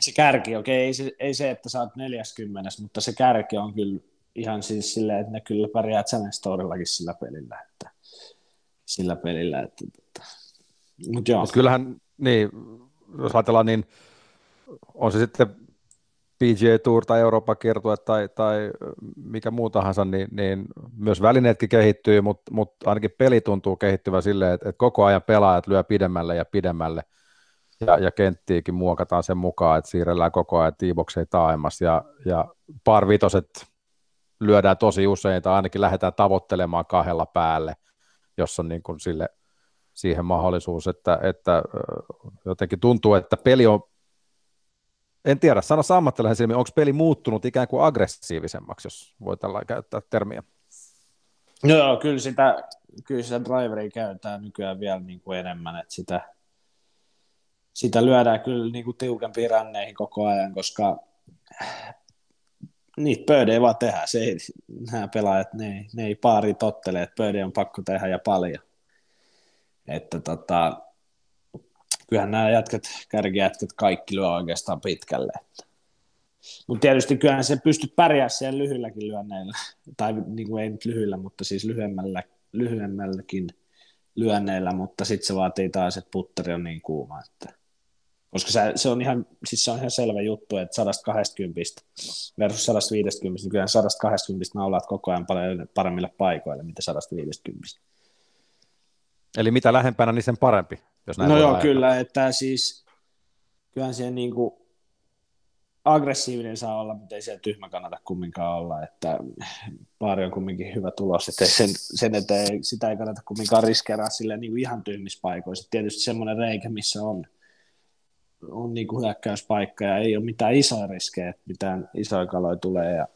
Se kärki, okei, okay, ei, se, ei se, että sä oot 40, mutta se kärki on kyllä ihan siis silleen, että ne kyllä pärjää Challenge sillä pelillä, että sillä pelillä, että, että Mut joo. Mut kyllähän, niin, jos ajatellaan, niin on se sitten PGA Tour tai Euroopan kiertue tai, tai mikä muu tahansa, niin, niin myös välineetkin kehittyy, mutta, mutta ainakin peli tuntuu kehittyvän silleen, että, että koko ajan pelaajat lyö pidemmälle ja pidemmälle, ja, ja kenttiikin muokataan sen mukaan, että siirrellään koko ajan tiibokseen taaemmas, ja, ja par vitoset lyödään tosi usein, tai ainakin lähdetään tavoittelemaan kahdella päälle, jos on niin kuin sille, siihen mahdollisuus, että, että jotenkin tuntuu, että peli on en tiedä, sano ammattilaisen silmin, onko peli muuttunut ikään kuin aggressiivisemmaksi, jos voi tällä käyttää termiä? No joo, kyllä sitä, kyllä sitä driveria käytetään nykyään vielä niin kuin enemmän, että sitä, sitä lyödään kyllä niin kuin tiukempiin ränneihin koko ajan, koska niitä pöydä ei vaan tehdä. Se ei, nämä pelaajat, ne, ne ei paari tottele, että pöydä on pakko tehdä ja paljon. Että tota, kyllähän nämä jätkät, kärkijätkät kaikki lyö oikeastaan pitkälle. Mutta tietysti kyllähän se pystyt pärjää siellä lyhyilläkin lyönneillä, tai niin kuin ei nyt lyhyillä, mutta siis lyhyemmällä, lyhyemmälläkin lyönneillä, mutta sitten se vaatii taas, että putteri on niin kuuma, että koska se, se, on ihan, siis se on ihan selvä juttu, että 120 versus 150, niin kyllä 120 naulaat koko ajan paljon paremmille paikoille, mitä 150. Eli mitä lähempänä, niin sen parempi. Jos näin no joo, ajatella. kyllä, että siis kyllähän se niin kuin aggressiivinen saa olla, mutta ei se tyhmä kannata kumminkaan olla, että pari on kumminkin hyvä tulos, että sen, sen eteen sitä ei kannata kumminkaan riskeeraa sille niin kuin ihan tyhmissä paikoissa. Tietysti semmoinen reikä, missä on, on niin kuin hyökkäyspaikka ja ei ole mitään isoja riskejä, että mitään isoja kaloja tulee ja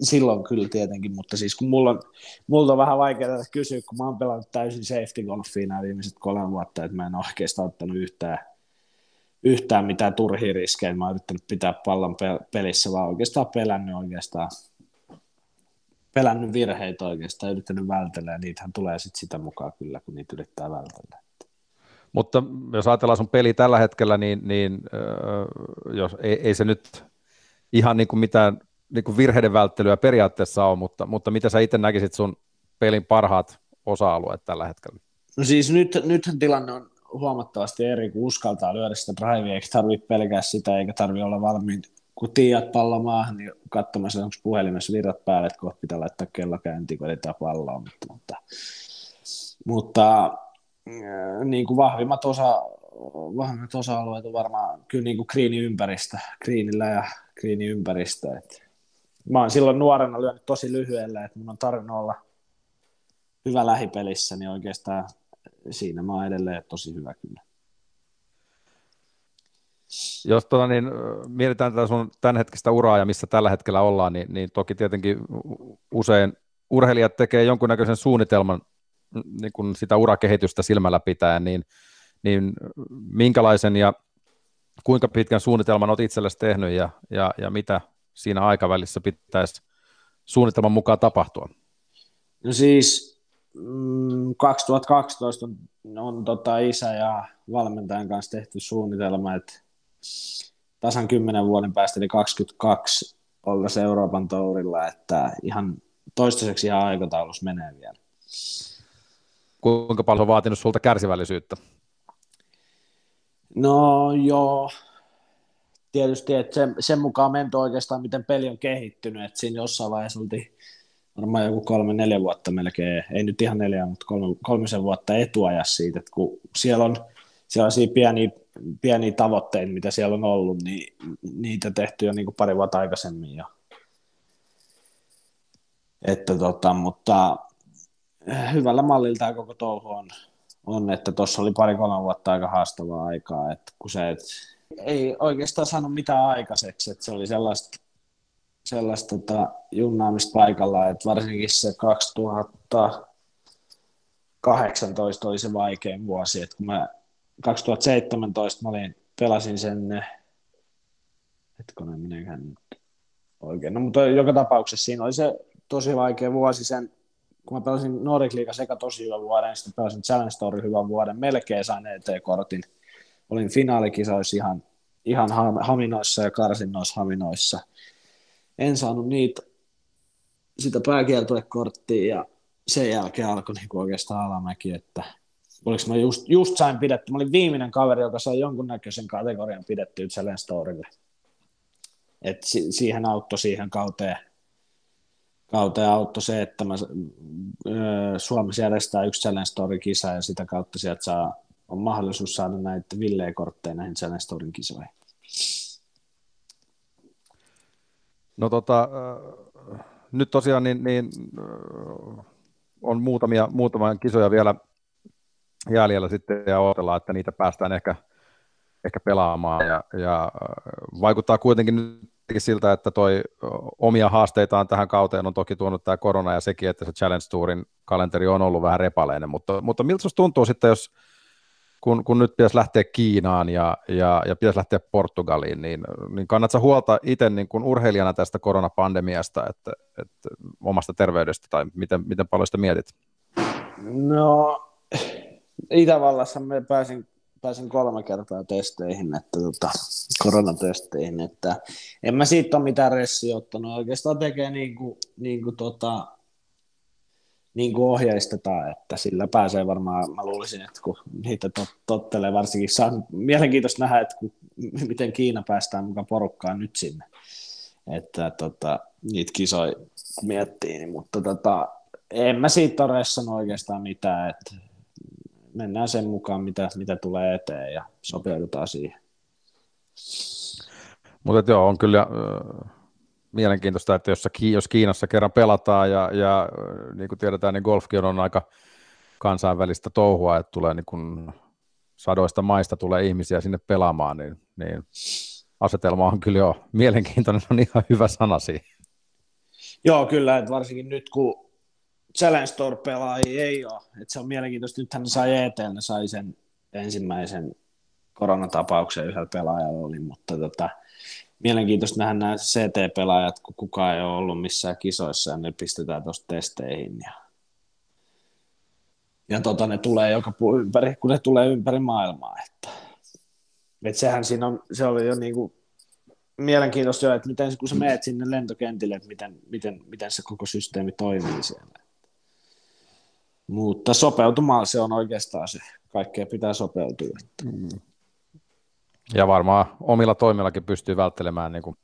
silloin kyllä tietenkin, mutta siis kun mulla on, mulla on vähän vaikeaa kysyä, kun mä oon pelannut täysin safety golfia nämä viimeiset kolme vuotta, että mä en oikeastaan ottanut yhtään, yhtään mitään turhia riskejä, mä oon yrittänyt pitää pallon pelissä, vaan oikeastaan pelännyt oikeastaan pelännyt virheitä oikeastaan, yrittänyt vältellä, ja niitähän tulee sitten sitä mukaan kyllä, kun niitä yrittää vältellä. Mutta jos ajatellaan sun peli tällä hetkellä, niin, niin äh, jos, ei, ei se nyt ihan niin kuin mitään niin kuin virheiden välttelyä periaatteessa on, mutta, mutta mitä sä itse näkisit sun pelin parhaat osa-alueet tällä hetkellä? No siis nyt, nythän tilanne on huomattavasti eri, kun uskaltaa lyödä sitä drivea, eikä tarvitse pelkää sitä, eikä tarvitse olla valmiin, kun tiiät pallo maahan, niin katsomassa, onko puhelimessa virrat päälle, että kohta pitää laittaa kello käyntiin, kun edetään palloa, mutta, mutta, mutta äh, niin kuin vahvimmat, osa, vahvimmat osa-alueet on varmaan kyllä niin kuin greenin ympäristö, greenillä ja greenin ympäristö, että mä oon silloin nuorena lyönyt tosi lyhyellä, että mun on tarvinnut olla hyvä lähipelissä, niin oikeastaan siinä mä oon edelleen tosi hyvä kyllä. Jos tuota, niin, mietitään tätä sun tämänhetkistä uraa ja missä tällä hetkellä ollaan, niin, niin toki tietenkin usein urheilijat tekee jonkunnäköisen suunnitelman niin kun sitä urakehitystä silmällä pitäen, niin, niin minkälaisen ja kuinka pitkän suunnitelman olet itsellesi tehnyt ja, ja, ja mitä siinä aikavälissä pitäisi suunnitelman mukaan tapahtua? No siis 2012 mm, on, on tota isä ja valmentajan kanssa tehty suunnitelma, että tasan 10 vuoden päästä, eli 22 olla Euroopan tourilla, että ihan toistaiseksi ihan aikataulussa menee vielä. Kuinka paljon on vaatinut sulta kärsivällisyyttä? No joo, tietysti, että sen, sen mukaan menty oikeastaan, miten peli on kehittynyt, että siinä jossain vaiheessa oltiin varmaan joku kolme, neljä vuotta melkein, ei nyt ihan neljä, mutta kolme, kolmisen vuotta etuajassa siitä, että kun siellä on sellaisia pieniä, pieniä tavoitteita, mitä siellä on ollut, niin niitä tehty jo niin kuin pari vuotta aikaisemmin jo. Että tota, mutta hyvällä mallilla tämä koko touhu on, on että tuossa oli pari-kolme vuotta aika haastavaa aikaa, että kun se, että ei oikeastaan saanut mitään aikaiseksi, että se oli sellaista, sellaista tota, junnaamista paikalla, että varsinkin se 2018 oli se vaikein vuosi, että kun mä 2017 mä olin, pelasin sen, hetkonen, minäkään nyt oikein, no mutta joka tapauksessa siinä oli se tosi vaikea vuosi sen, kun mä pelasin Nordic League sekä tosi hyvän vuoden, sitten pelasin Challenge Story hyvän vuoden, melkein sain ET-kortin, olin finaalikisoissa ihan, ihan haminoissa ja karsinnoissa haminoissa. En saanut niitä, sitä pääkieltoekorttia ja sen jälkeen alkoi niin oikeastaan alamäki, että oliko mä just, just sain pidetty, mä olin viimeinen kaveri, joka sai jonkunnäköisen kategorian pidettyä Challenge Storylle. Et si, siihen auttoi siihen kauteen, kauteen auttoi se, että mä, Suomessa järjestää yksi Challenge Story-kisa ja sitä kautta sieltä saa, on mahdollisuus saada näitä villeä kortteja näihin Storyn kisoihin. No tota, äh, nyt tosiaan niin, niin äh, on muutamia, muutamia kisoja vielä jäljellä sitten ja odotellaan, että niitä päästään ehkä, ehkä pelaamaan ja, ja äh, vaikuttaa kuitenkin nyt siltä, että toi omia haasteitaan tähän kauteen on toki tuonut tämä korona ja sekin, että se Challenge Tourin kalenteri on ollut vähän repaleinen, mutta, mutta miltä tuntuu sitten, jos kun, kun nyt pitäisi lähteä Kiinaan ja, ja, ja pitäisi lähteä Portugaliin, niin, niin kannatko huolta itse niin kuin urheilijana tästä koronapandemiasta, että, että omasta terveydestä, tai miten, miten paljon sitä mietit? No, Itävallassa me pääsin, pääsin kolme kertaa testeihin, että tota, koronatesteihin, että en mä siitä ole mitään ressiä ottanut, oikeastaan tekee niin kuin, niin kuin tota, niin kuin ohjeistetaan, että sillä pääsee varmaan, mä luulisin, että kun niitä tot, tottelee varsinkin, saa mielenkiintoista nähdä, että kun, miten Kiina päästään mukaan porukkaan nyt sinne, että tota, niitä kisoja miettii, niin, mutta tota, en mä siitä ole oikeastaan mitään, että mennään sen mukaan, mitä, mitä tulee eteen ja sopeudutaan siihen. Mutta joo, on kyllä mielenkiintoista, että jos, jos Kiinassa kerran pelataan ja, ja niin kuin tiedetään, niin golfkin on aika kansainvälistä touhua, että tulee niin kuin sadoista maista tulee ihmisiä sinne pelaamaan, niin, niin asetelma on kyllä jo mielenkiintoinen, on ihan hyvä sana siihen. Joo, kyllä, että varsinkin nyt kun Challenge Tour pelaajia ei ole, että se on mielenkiintoista, nythän sai ET, ne sai sen ensimmäisen koronatapauksen yhdellä pelaajalla oli, mutta tota, mielenkiintoista nähdä nämä CT-pelaajat, kun kukaan ei ole ollut missään kisoissa ja ne pistetään tuosta testeihin. Ja, ja tota, ne tulee joka ympäri, kun ne tulee ympäri maailmaa. Että, että sehän siinä on, se oli jo niin kuin mielenkiintoista jo, että miten, kun sä meet sinne lentokentille, että miten, miten, miten se koko systeemi toimii siellä. Mutta sopeutumaan se on oikeastaan se. Kaikkea pitää sopeutua. Että. Mm. Ja varmaan omilla toimillakin pystyy välttelemään niin kuin,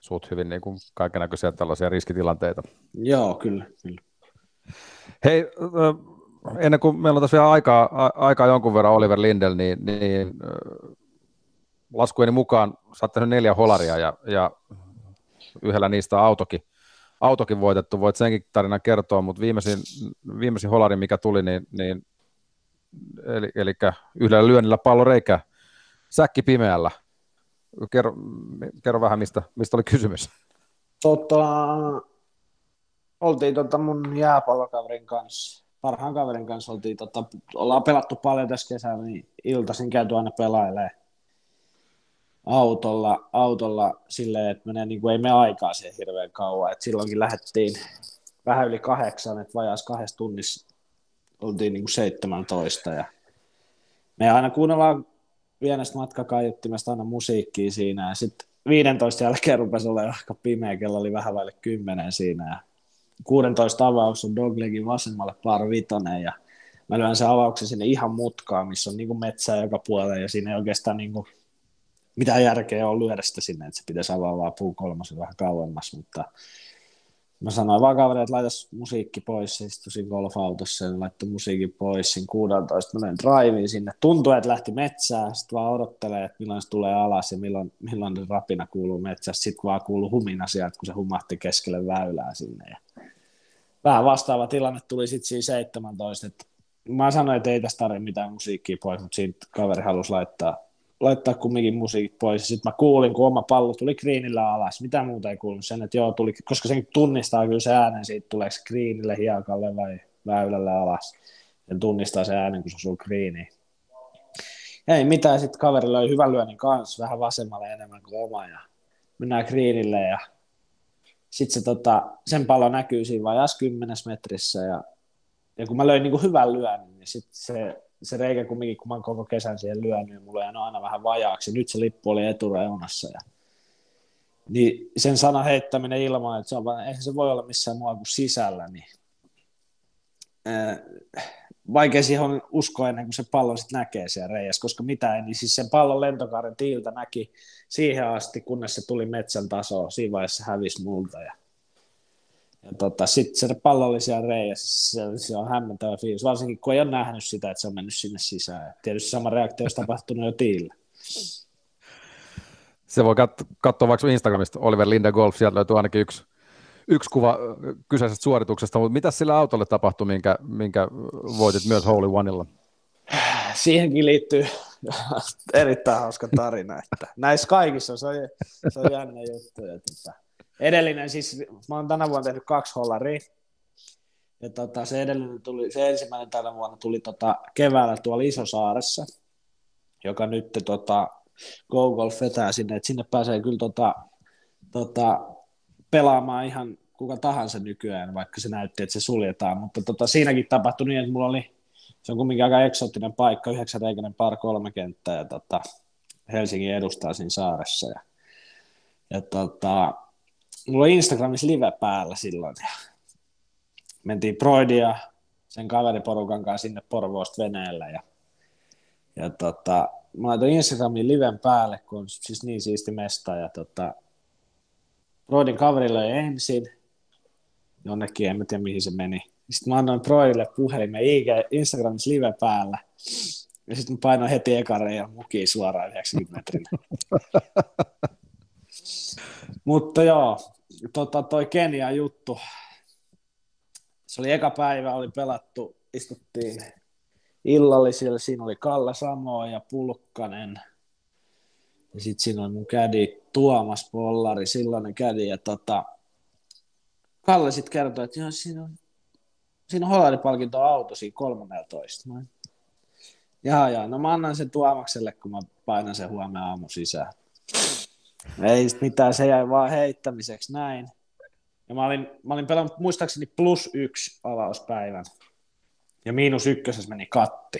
suut hyvin niin kuin kaikenlaisia tällaisia riskitilanteita. Joo, kyllä. kyllä. Hei, ennen kuin meillä on tässä vielä aikaa, aikaa jonkun verran Oliver Lindel, niin, niin laskujeni mukaan sä oot tehnyt neljä holaria ja, ja yhdellä niistä autokin, autokin voitettu. Voit senkin tarinan kertoa, mutta viimeisin, viimeisin holari, mikä tuli, niin, niin eli, eli yhdellä lyönnillä pallo reikä säkki pimeällä. Kerro, kerro vähän, mistä, mistä oli kysymys. Tota, oltiin tota mun jääpallokaverin kanssa, parhaan kaverin kanssa oltiin, tota, ollaan pelattu paljon tässä kesällä, niin iltaisin käyty aina pelailemaan autolla, autolla silleen, että menee, niin kuin, ei me aikaa siihen hirveän kauan. Et silloinkin lähdettiin vähän yli kahdeksan, että vajaas kahdessa tunnissa oltiin niin kuin 17. Ja me aina kuunnellaan pienestä matkakaiuttimesta aina musiikkia siinä ja sitten 15 jälkeen rupesi olemaan aika pimeä, kello oli vähän vaille 10 siinä ja 16 avaus on Doglegin vasemmalle par vitonen ja mä lyön sen avauksen sinne ihan mutkaan, missä on niin metsää joka puolella ja siinä ei oikeastaan niin kuin mitään järkeä on lyödä sitä sinne, että se pitäisi avaa vaan puu kolmosen vähän kauemmas, mutta Mä sanoin vaan kaverille, että laita musiikki pois, sitten golfautossa ja laittoi musiikin pois. Siinä 16 mä menen driveen sinne. Tuntuu, että lähti metsään, sitten vaan odottelee, että milloin se tulee alas ja milloin, milloin se rapina kuuluu metsästä. Sitten vaan kuuluu humina sieltä, kun se humahti keskelle väylää sinne. Ja vähän vastaava tilanne tuli sitten siinä 17, että mä sanoin, että ei tästä tarvitse mitään musiikkia pois, mutta siitä kaveri halusi laittaa laittaa kumminkin musiikit pois. Sitten mä kuulin, kun oma pallo tuli greenillä alas. Mitä muuta ei kuulunut sen, että joo, tuli, koska sen tunnistaa kyllä se äänen siitä, tuleeko greenille, hiekalle vai väylälle alas. Ja tunnistaa se äänen, kun se osuu greeniin. Ei mitään, sitten kaverilla oli hyvän lyönnin kanssa, vähän vasemmalle enemmän kuin oma. Ja mennään greenille ja sitten se, tota, sen pallo näkyy siinä vajaassa kymmenes metrissä ja, ja kun mä löin niin kuin hyvän lyönnin, niin sitten se se reikä kumminkin, kun mä oon koko kesän siihen lyönyt, niin mulla on aina vähän vajaaksi. Nyt se lippu oli etureunassa. Ja... Niin sen sana heittäminen ilman, että se on eihän se voi olla missään muualla kuin sisällä, niin vaikea siihen uskoa ennen kuin se pallo sitten näkee siellä reijässä, koska mitä ei, niin siis sen pallon lentokaaren tiiltä näki siihen asti, kunnes se tuli metsän tasoon, siinä vaiheessa hävisi multa ja ja tota, sitten se pallo oli siellä reijässä, se, se on hämmentävä fiilis, varsinkin kun ei ole nähnyt sitä, että se on mennyt sinne sisään. Tietysti sama reaktio olisi tapahtunut jo tiillä. Se voi katsoa vaikka Instagramista, Oliver Linda Golf, sieltä löytyy ainakin yksi, yksi kuva kyseisestä suorituksesta, mutta mitä sillä autolle tapahtui, minkä, minkä voitit myös Holy Oneilla? Siihenkin liittyy erittäin hauska tarina, että näissä kaikissa se on, se on jännä juttu. Että edellinen, siis mä oon tänä vuonna tehnyt kaksi hollaria, ja tota, se edellinen tuli, se ensimmäinen tänä vuonna tuli tota, keväällä tuolla Isosaaressa, joka nyt tota, Go Golf vetää sinne, että sinne pääsee kyllä tota, tota, pelaamaan ihan kuka tahansa nykyään, vaikka se näytti, että se suljetaan, mutta tota, siinäkin tapahtui niin, että mulla oli, se on kumminkin aika eksoottinen paikka, yhdeksänreikäinen par kolme kenttää, ja tota, Helsingin edustaa siinä saaressa, ja, ja tota, mulla oli Instagramissa live päällä silloin, ja mentiin Broidia sen kaveriporukan kanssa sinne Porvoosta veneellä, ja, ja tota, mä laitoin Instagramin liven päälle, kun on siis niin siisti mesta, ja tota, Broidin kaverille ensin, jonnekin, en tiedä mihin se meni. Sitten mä annoin Broidille puhelimen Instagramissa live päällä, ja sitten mä painoin heti ekareen ja mukiin suoraan 90 metrin. Mutta joo, tota, toi Kenia juttu, se oli eka päivä, oli pelattu, istuttiin illallisille, siinä oli Kalle Samo ja Pulkkanen, ja sitten siinä oli mun kädi Tuomas Pollari, silloinen kädi, ja tota, Kalle sitten kertoi, että joo, siinä on, siinä on Hollaripalkinto auto siinä 13. Mä, jaa, jaa, no mä annan sen Tuomakselle, kun mä painan sen huomenna aamu sisään. Ei mitään, se jäi vaan heittämiseksi näin. Ja mä olin, mä olin pelannut muistaakseni plus yksi avauspäivän. Ja miinus ykkösessä meni katti.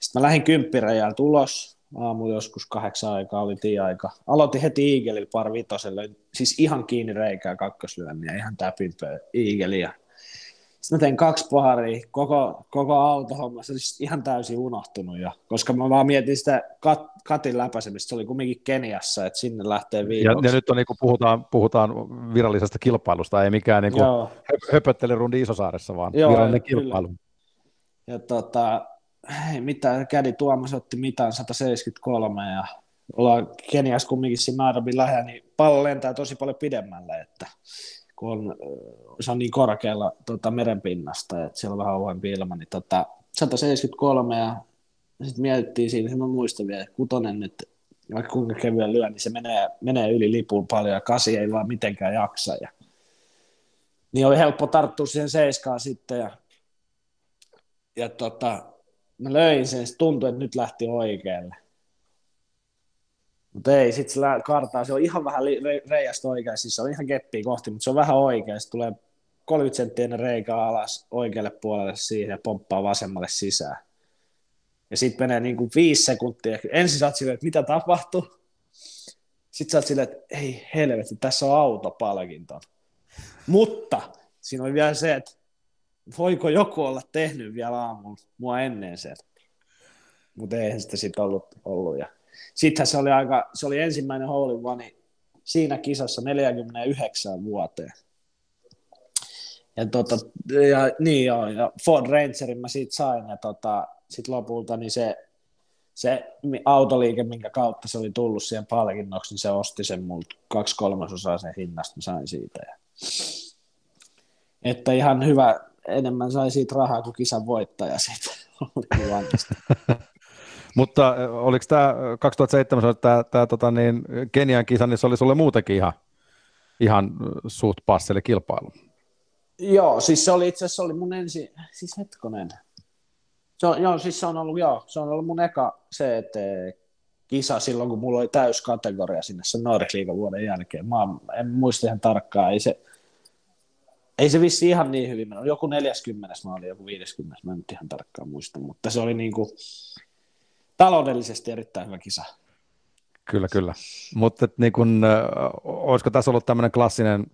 Sitten mä lähdin kymppirajaan tulos. Aamu joskus kahdeksan aikaa oli tie-aika. Aloitin heti Eaglella par vitoselle. Siis ihan kiinni reikää kakkoslyönniä. Ihan täpinpö Eagleia. Sitten mä tein kaksi paharia, koko, koko autohomma, se olisi ihan täysin unohtunut. Ja, koska mä vaan mietin sitä kat, katin läpäisemistä, se oli kumminkin Keniassa, että sinne lähtee viikoksi. Ja, ja nyt on, niin kuin puhutaan, puhutaan virallisesta kilpailusta, ei mikään niin höpöttelyrundi Isosaaressa, vaan Joo, virallinen kilpailu. Kyllä. Ja tota, ei mitään, kädi Tuomas otti mitään 173 ja ollaan Keniassa kumminkin siinä Nairobin lähellä, niin pallo lentää tosi paljon pidemmälle, että kun on, se on niin korkealla tota, merenpinnasta, että siellä on vähän ohuempi ilma, niin tota, 173 ja sitten mietittiin siinä, mä muistan vielä, että kutonen että vaikka kuinka kevyen lyö, niin se menee, menee yli lipun paljon ja kasi ei vaan mitenkään jaksa. Ja, niin oli helppo tarttua siihen seiskaan sitten ja, ja tota, mä löin sen, se tuntui, että nyt lähti oikealle. Mutta ei, sitten se kartaa, se on ihan vähän reijästä oikein, siis se on ihan keppiä kohti, mutta se on vähän oikein, se tulee 30 senttinen reikä alas oikealle puolelle siihen ja pomppaa vasemmalle sisään. Ja sitten menee niin kuin viisi sekuntia. Ensin sä oot silleen, että mitä tapahtuu? Sitten sä oot silleen, että ei helvetti, tässä on autopalkinto. Mutta siinä oli vielä se, että voiko joku olla tehnyt vielä aamulla mua ennen sen. Mutta eihän sitä sitten ollut, ollut. Ja Sittenhän se oli, aika, se oli ensimmäinen hole siinä kisassa 49 vuoteen. Ja, tota, ja, niin joo, ja Ford Rangerin mä siitä sain, ja tota, sitten lopulta niin se, se autoliike, minkä kautta se oli tullut siihen palkinnoksi, niin se osti sen multa kaksi kolmasosaa sen hinnasta, mä sain siitä. Ja, että ihan hyvä, enemmän sai siitä rahaa kuin kisan voittaja sitten. Mutta oliko tämä 2007 tämä, tämä tota niin, Kenian kisa, niin se oli sulle muutenkin ihan, ihan suht passelle kilpailu? Joo, siis se oli itse asiassa oli mun ensi, siis hetkonen. Se on, joo, siis se on ollut, joo, se on ollut mun eka CT-kisa silloin, kun mulla oli täys kategoria sinne sen Nordic vuoden jälkeen. Mä en muista ihan tarkkaan, ei se, ei se vissi ihan niin hyvin mennyt. Joku 40, mä olin joku 50, mä en nyt ihan tarkkaan muista, mutta se oli niin kuin, taloudellisesti erittäin hyvä kisa. Kyllä, kyllä. Mutta niin kun, olisiko tässä ollut tämmöinen klassinen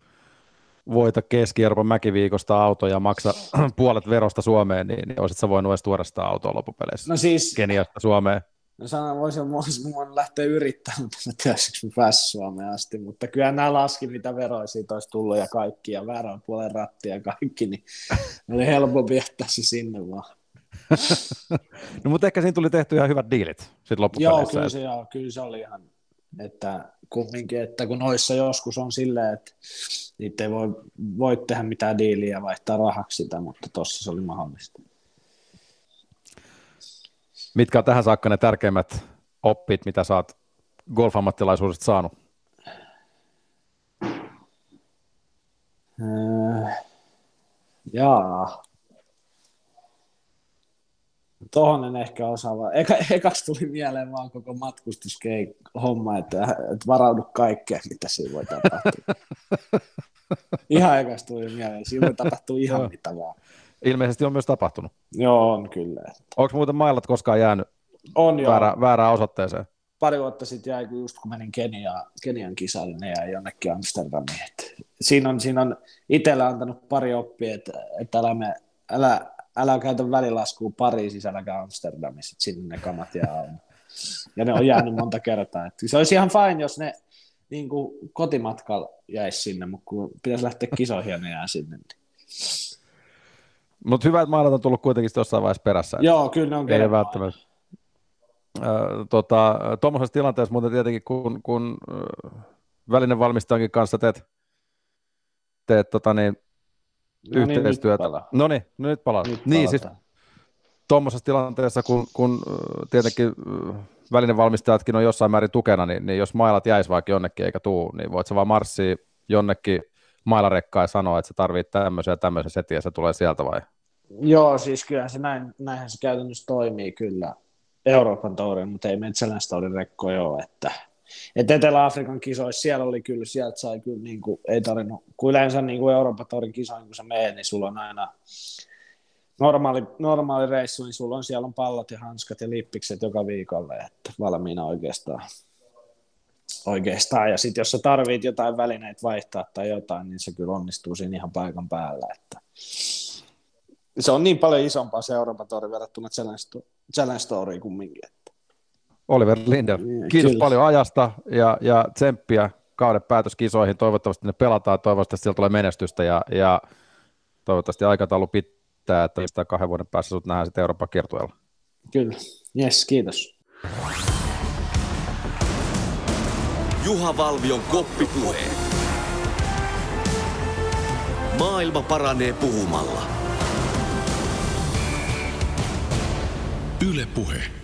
voita Keski-Euroopan mäkiviikosta auto ja maksa puolet verosta Suomeen, niin, niin olisit sä voinut edes tuoda sitä autoa loppupeleissä No siis, Keniasta Suomeen? no sanon, voisin, voisin voinut lähteä yrittämään, mutta mä tiedän, mä päässyt Suomeen asti, mutta kyllä nämä laski, mitä veroja siitä olisi tullut ja kaikki, ja väärän puolen ratti ja kaikki, niin oli helpompi jättää se sinne vaan. No mutta ehkä siinä tuli tehty ihan hyvät diilit sitten Joo, loppupeleissä. kyllä se, joo, kyllä se oli ihan, että kumminkin, että kun noissa joskus on silleen, että niitä ei voi, voi tehdä mitään diiliä ja vaihtaa rahaksi sitä, mutta tossa se oli mahdollista. Mitkä on tähän saakka ne tärkeimmät oppit, mitä sä oot golfammattilaisuudesta saanut? Öö, jaa. Tohon en ehkä osaa. Eka, ekaksi tuli mieleen vaan koko matkustuskeik homma, että, että varaudu kaikkeen, mitä siinä voi tapahtua. ihan ekaksi tuli mieleen. Siinä voi tapahtua ihan mitä vaan. Ilmeisesti on myös tapahtunut. Joo, on kyllä. Onko muuten mailat koskaan jäänyt On joo. väärä, väärään osoitteeseen? Pari vuotta sitten jäi, kun just kun menin Keniaan, Kenian niin ne jäi jonnekin Amsterdamiin. Et siinä on, siinä on itsellä antanut pari oppia, että, että älä, me, älä, älä käytä välilaskua Pariisissa, äläkä Amsterdamissa, että sinne ne kamat jää aina. Ja ne on jäänyt monta kertaa. Et se olisi ihan fine, jos ne niin kuin kotimatkalla jäisi sinne, mutta kun pitäisi lähteä kisoihin ja ne jää sinne. Niin. Mutta hyvä, että mailat on tullut kuitenkin jossain vaiheessa perässä. Joo, kyllä ne on Ei välttämättä. Tota, Tuommoisessa tilanteessa muuten tietenkin, kun, kun välinen valmistajankin kanssa teet, teet tota niin, No niin, yhteistyötä. No niin, nyt palaa. Nyt niin, siis tuommoisessa tilanteessa, kun, kun tietenkin ö, välinen valmistajatkin on jossain määrin tukena, niin, niin jos mailat jäisi vaikka jonnekin eikä tuu, niin voit sä vaan marssia jonnekin mailarekkaan ja sanoa, että sä tarvit tämmöisen ja tämmöisen setin ja se tulee sieltä vai? Joo, siis kyllähän se näin, näinhän se käytännössä toimii kyllä Euroopan tourin, mutta ei Metsäläns tourin rekkoja ole, että et Etelä-Afrikan kisoissa siellä oli kyllä, sieltä sai kyllä niin kuin, ei tarvinnut, kun yleensä niin kuin Euroopan tourin kisoihin, kun sä menet, niin sulla on aina normaali, normaali reissu, niin sulla on siellä on pallot ja hanskat ja lippikset joka viikolle, että valmiina oikeastaan. oikeastaan. Ja sitten jos sä tarvit jotain välineitä vaihtaa tai jotain, niin se kyllä onnistuu siinä ihan paikan päällä. Että se on niin paljon isompaa se Euroopan tori verrattuna Challenge, Challenge Storyin kumminkin. Oliver Linder, Niin, kiitos kyllä. paljon ajasta ja, ja tsemppiä kauden päätöskisoihin. Toivottavasti ne pelataan, toivottavasti siellä tulee menestystä ja, ja toivottavasti aikataulu pitää, että sitä kahden vuoden päässä sut nähdään sitten Euroopan kiertueella. Kyllä. Yes, kiitos. Juha Valvion koppipuheet. Maailma paranee puhumalla. Yle Puhe.